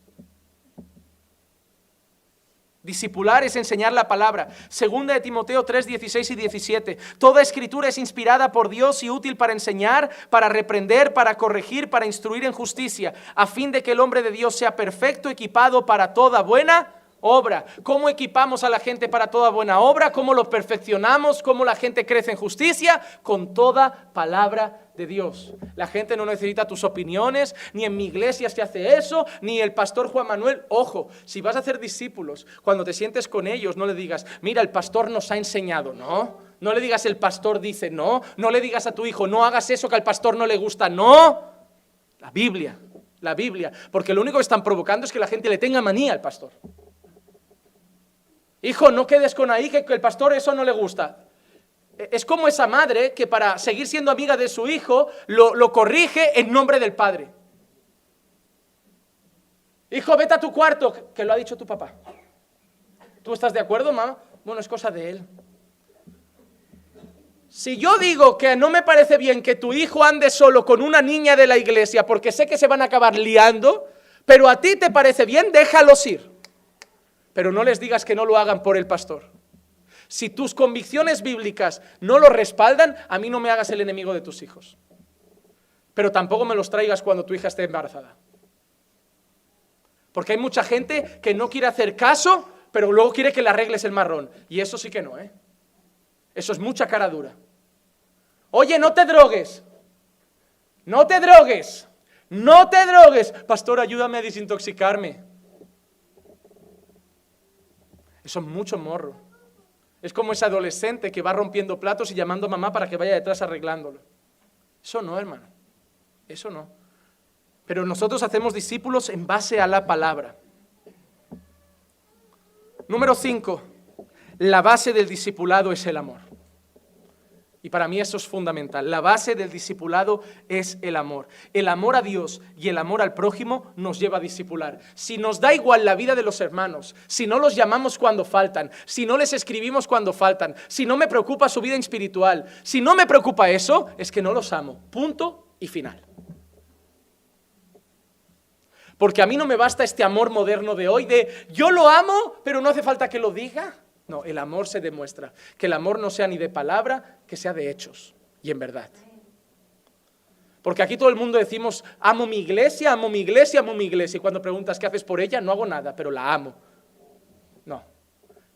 Discipular es enseñar la palabra. Segunda de Timoteo 3, 16 y 17. Toda escritura es inspirada por Dios y útil para enseñar, para reprender, para corregir, para instruir en justicia, a fin de que el hombre de Dios sea perfecto, equipado para toda buena obra. ¿Cómo equipamos a la gente para toda buena obra? ¿Cómo lo perfeccionamos? ¿Cómo la gente crece en justicia? Con toda palabra de Dios. La gente no necesita tus opiniones, ni en mi iglesia se hace eso, ni el pastor Juan Manuel. Ojo, si vas a hacer discípulos, cuando te sientes con ellos, no le digas, mira, el pastor nos ha enseñado, no. No le digas el pastor dice, no. No le digas a tu hijo, no hagas eso que al pastor no le gusta, no. La Biblia, la Biblia. Porque lo único que están provocando es que la gente le tenga manía al pastor. Hijo, no quedes con ahí que el pastor eso no le gusta. E, es como esa madre que para seguir siendo amiga de su hijo lo, lo corrige en nombre del padre. Hijo, vete a tu cuarto, que lo ha dicho tu papá. ¿Tú estás de acuerdo, mamá? Bueno, es cosa de él. Si yo digo que no me parece bien que tu hijo ande solo con una niña de la iglesia porque sé que se van a acabar liando, pero a ti te parece bien, déjalos ir. Pero no les digas que no lo hagan por el pastor. Si tus convicciones bíblicas no lo respaldan, a mí no me hagas el enemigo de tus hijos. Pero tampoco me los traigas cuando tu hija esté embarazada. Porque hay mucha gente que no quiere hacer caso, pero luego quiere que le arregles el marrón. Y eso sí que no, ¿eh? Eso es mucha cara dura. Oye, no te drogues. No te drogues. No te drogues. Pastor, ayúdame a desintoxicarme. Eso es mucho morro. Es como ese adolescente que va rompiendo platos y llamando a mamá para que vaya detrás arreglándolo. Eso no, hermano. Eso no. Pero nosotros hacemos discípulos en base a la palabra. Número 5. La base del discipulado es el amor. Y para mí eso es fundamental. La base del discipulado es el amor. El amor a Dios y el amor al prójimo nos lleva a discipular. Si nos da igual la vida de los hermanos, si no los llamamos cuando faltan, si no les escribimos cuando faltan, si no me preocupa su vida espiritual, si no me preocupa eso, es que no los amo. Punto y final. Porque a mí no me basta este amor moderno de hoy de yo lo amo, pero no hace falta que lo diga. No, el amor se demuestra. Que el amor no sea ni de palabra, que sea de hechos y en verdad. Porque aquí todo el mundo decimos, amo mi iglesia, amo mi iglesia, amo mi iglesia. Y cuando preguntas qué haces por ella, no hago nada, pero la amo. No.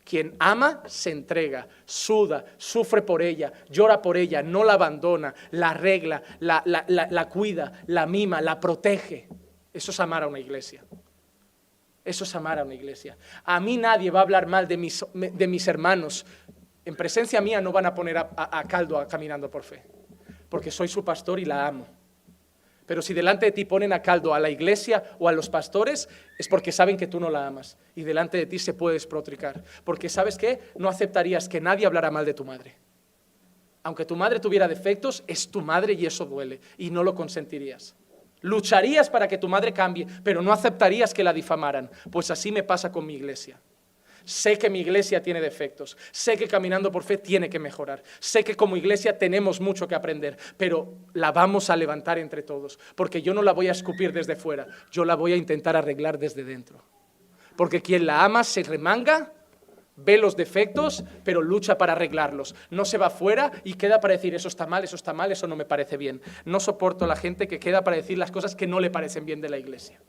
Quien ama se entrega, suda, sufre por ella, llora por ella, no la abandona, la arregla, la, la cuida, la mima, la protege. Eso es amar a una iglesia. Eso es amar a una iglesia. A mí nadie va a hablar mal de mis, de mis hermanos. En presencia mía no van a poner a, caldo caminando por fe, porque soy su pastor y la amo. Pero si delante de ti ponen a caldo a la iglesia o a los pastores, es porque saben que tú no la amas. Y delante de ti se puede desprotricar. Porque sabes qué? No aceptarías que nadie hablara mal de tu madre. Aunque tu madre tuviera defectos, es tu madre y eso duele. Y no lo consentirías. Lucharías para que tu madre cambie, pero no aceptarías que la difamaran. Pues así me pasa con mi iglesia. Sé que mi iglesia tiene defectos, sé que caminando por fe tiene que mejorar, sé que como iglesia tenemos mucho que aprender, pero la vamos a levantar entre todos, porque yo no la voy a escupir desde fuera, yo la voy a intentar arreglar desde dentro. Porque quien la ama se remanga ve los defectos, pero lucha para arreglarlos. No se va fuera y queda para decir, eso está mal, eso está mal, eso no me parece bien. No soporto a la gente que queda para decir las cosas que no le parecen bien de la iglesia.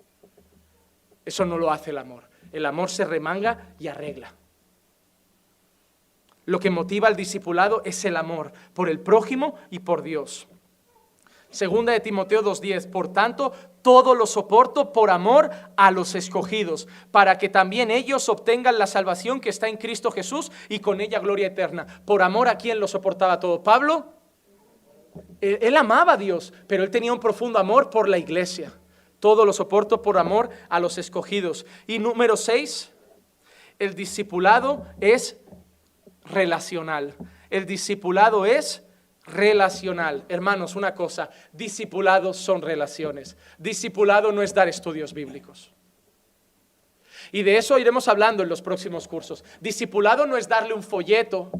Eso no lo hace el amor. El amor se remanga y arregla. Lo que motiva al discipulado es el amor por el prójimo y por Dios. Segunda de Timoteo 2.10, por tanto, todo lo soporto por amor a los escogidos, para que también ellos obtengan la salvación que está en Cristo Jesús y con ella gloria eterna. Por amor a quien lo soportaba todo. Pablo, él, él amaba a Dios, pero él tenía un profundo amor por la iglesia. Todo lo soporto por amor a los escogidos. Y número 6, el discipulado es relacional. El discipulado es relacional. Hermanos, una cosa, discipulados son relaciones. Discipulado no es dar estudios bíblicos. Y de eso iremos hablando en los próximos cursos. Discipulado no es darle un folleto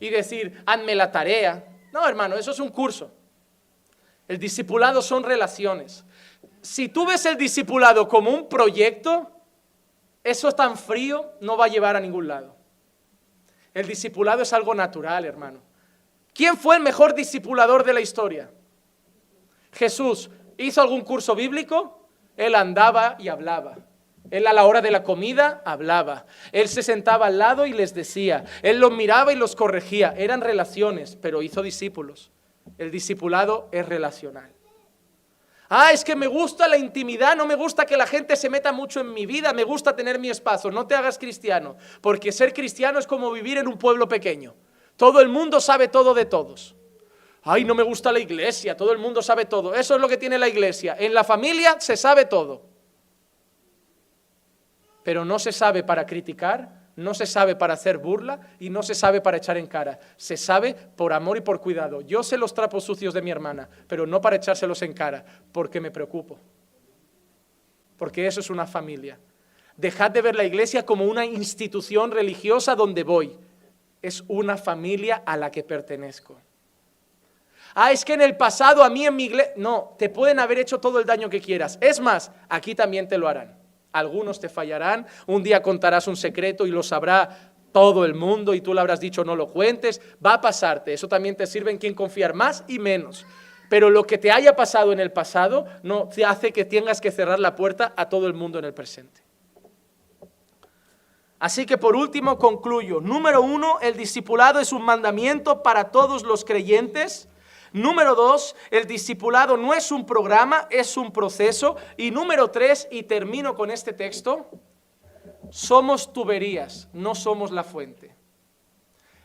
y decir, hazme la tarea. No, hermano, eso es un curso. El discipulado son relaciones. Si tú ves el discipulado como un proyecto, eso tan frío no va a llevar a ningún lado. El discipulado es algo natural, hermano. ¿Quién fue el mejor discipulador de la historia? Jesús. ¿Hizo algún curso bíblico? Él andaba y hablaba. Él a la hora de la comida hablaba. Él se sentaba al lado y les decía. Él los miraba y los corregía. Eran relaciones, pero hizo discípulos. El discipulado es relacional. Ah, es que me gusta la intimidad, no me gusta que la gente se meta mucho en mi vida, me gusta tener mi espacio. No te hagas cristiano, porque ser cristiano es como vivir en un pueblo pequeño. Todo el mundo sabe todo de todos. Ay, no me gusta la iglesia, todo el mundo sabe todo. Eso es lo que tiene la iglesia. En la familia se sabe todo. Pero no se sabe para criticar, no se sabe para hacer burla y no se sabe para echar en cara. Se sabe por amor y por cuidado. Yo sé los trapos sucios de mi hermana, pero no para echárselos en cara, porque me preocupo. Porque eso es una familia. Dejad de ver la iglesia como una institución religiosa donde voy. Es una familia a la que pertenezco. Ah, es que en el pasado a mí en mi iglesia... No, te pueden haber hecho todo el daño que quieras. Es más, aquí también te lo harán. Algunos te fallarán, un día contarás un secreto y lo sabrá todo el mundo y tú le habrás dicho no lo cuentes. Va a pasarte, eso también te sirve en quien confiar más y menos. Pero lo que te haya pasado en el pasado no te hace que tengas que cerrar la puerta a todo el mundo en el presente. Así que por último concluyo. Número uno, el discipulado es un mandamiento para todos los creyentes. Número dos, el discipulado no es un programa, es un proceso. Y número tres, y termino con este texto, somos tuberías, no somos la fuente.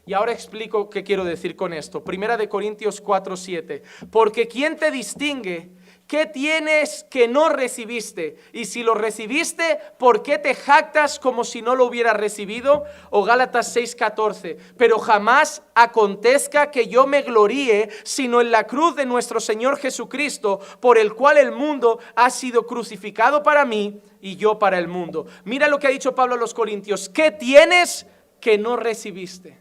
Y ahora explico qué quiero decir con esto. Primera de Corintios 4, 7. Porque ¿quién te distingue? ¿Qué tienes que no recibiste? Y si lo recibiste, ¿por qué te jactas como si no lo hubieras recibido? O Gálatas 6:14. Pero jamás acontezca que yo me gloríe, sino en la cruz de nuestro Señor Jesucristo, por el cual el mundo ha sido crucificado para mí y yo para el mundo. Mira lo que ha dicho Pablo a los Corintios. ¿Qué tienes que no recibiste?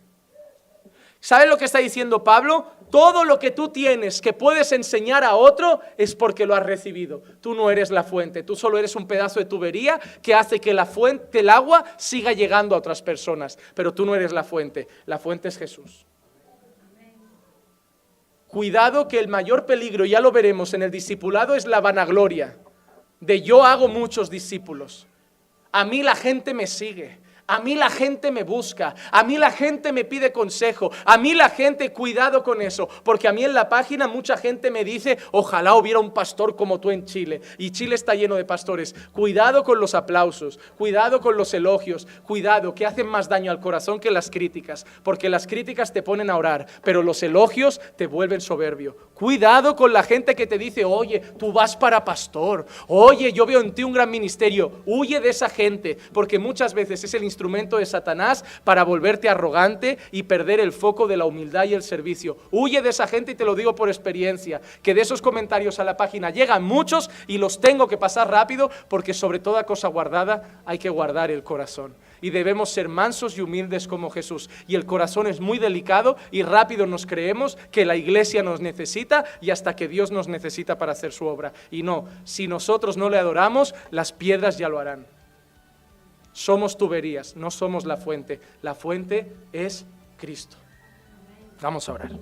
¿Sabes lo que está diciendo Pablo? Todo lo que tú tienes que puedes enseñar a otro es porque lo has recibido. Tú no eres la fuente, tú solo eres un pedazo de tubería que hace que la fuente, el agua, siga llegando a otras personas. Pero tú no eres la fuente, la fuente es Jesús. Cuidado que el mayor peligro, ya lo veremos en el discipulado, es la vanagloria de yo hago muchos discípulos. A mí la gente me sigue. A mí la gente me busca, a mí la gente me pide consejo, a mí la gente, cuidado con eso, porque a mí en la página mucha gente me dice, ojalá hubiera un pastor como tú en Chile, y Chile está lleno de pastores. Cuidado con los aplausos, cuidado con los elogios, cuidado, que hacen más daño al corazón que las críticas, porque las críticas te ponen a orar, pero los elogios te vuelven soberbio. Cuidado con la gente que te dice, oye, tú vas para pastor, oye, yo veo en ti un gran ministerio, huye de esa gente, porque muchas veces es el instrumento de Satanás para volverte arrogante y perder el foco de la humildad y el servicio. Huye de esa gente y te lo digo por experiencia, que de esos comentarios a la página llegan muchos y los tengo que pasar rápido porque sobre toda cosa guardada hay que guardar el corazón. Y debemos ser mansos y humildes como Jesús. Y el corazón es muy delicado y rápido nos creemos que la iglesia nos necesita y hasta que Dios nos necesita para hacer su obra. Y no, si nosotros no le adoramos, las piedras ya lo harán. Somos tuberías, no somos la fuente. La fuente es Cristo. Vamos a orar.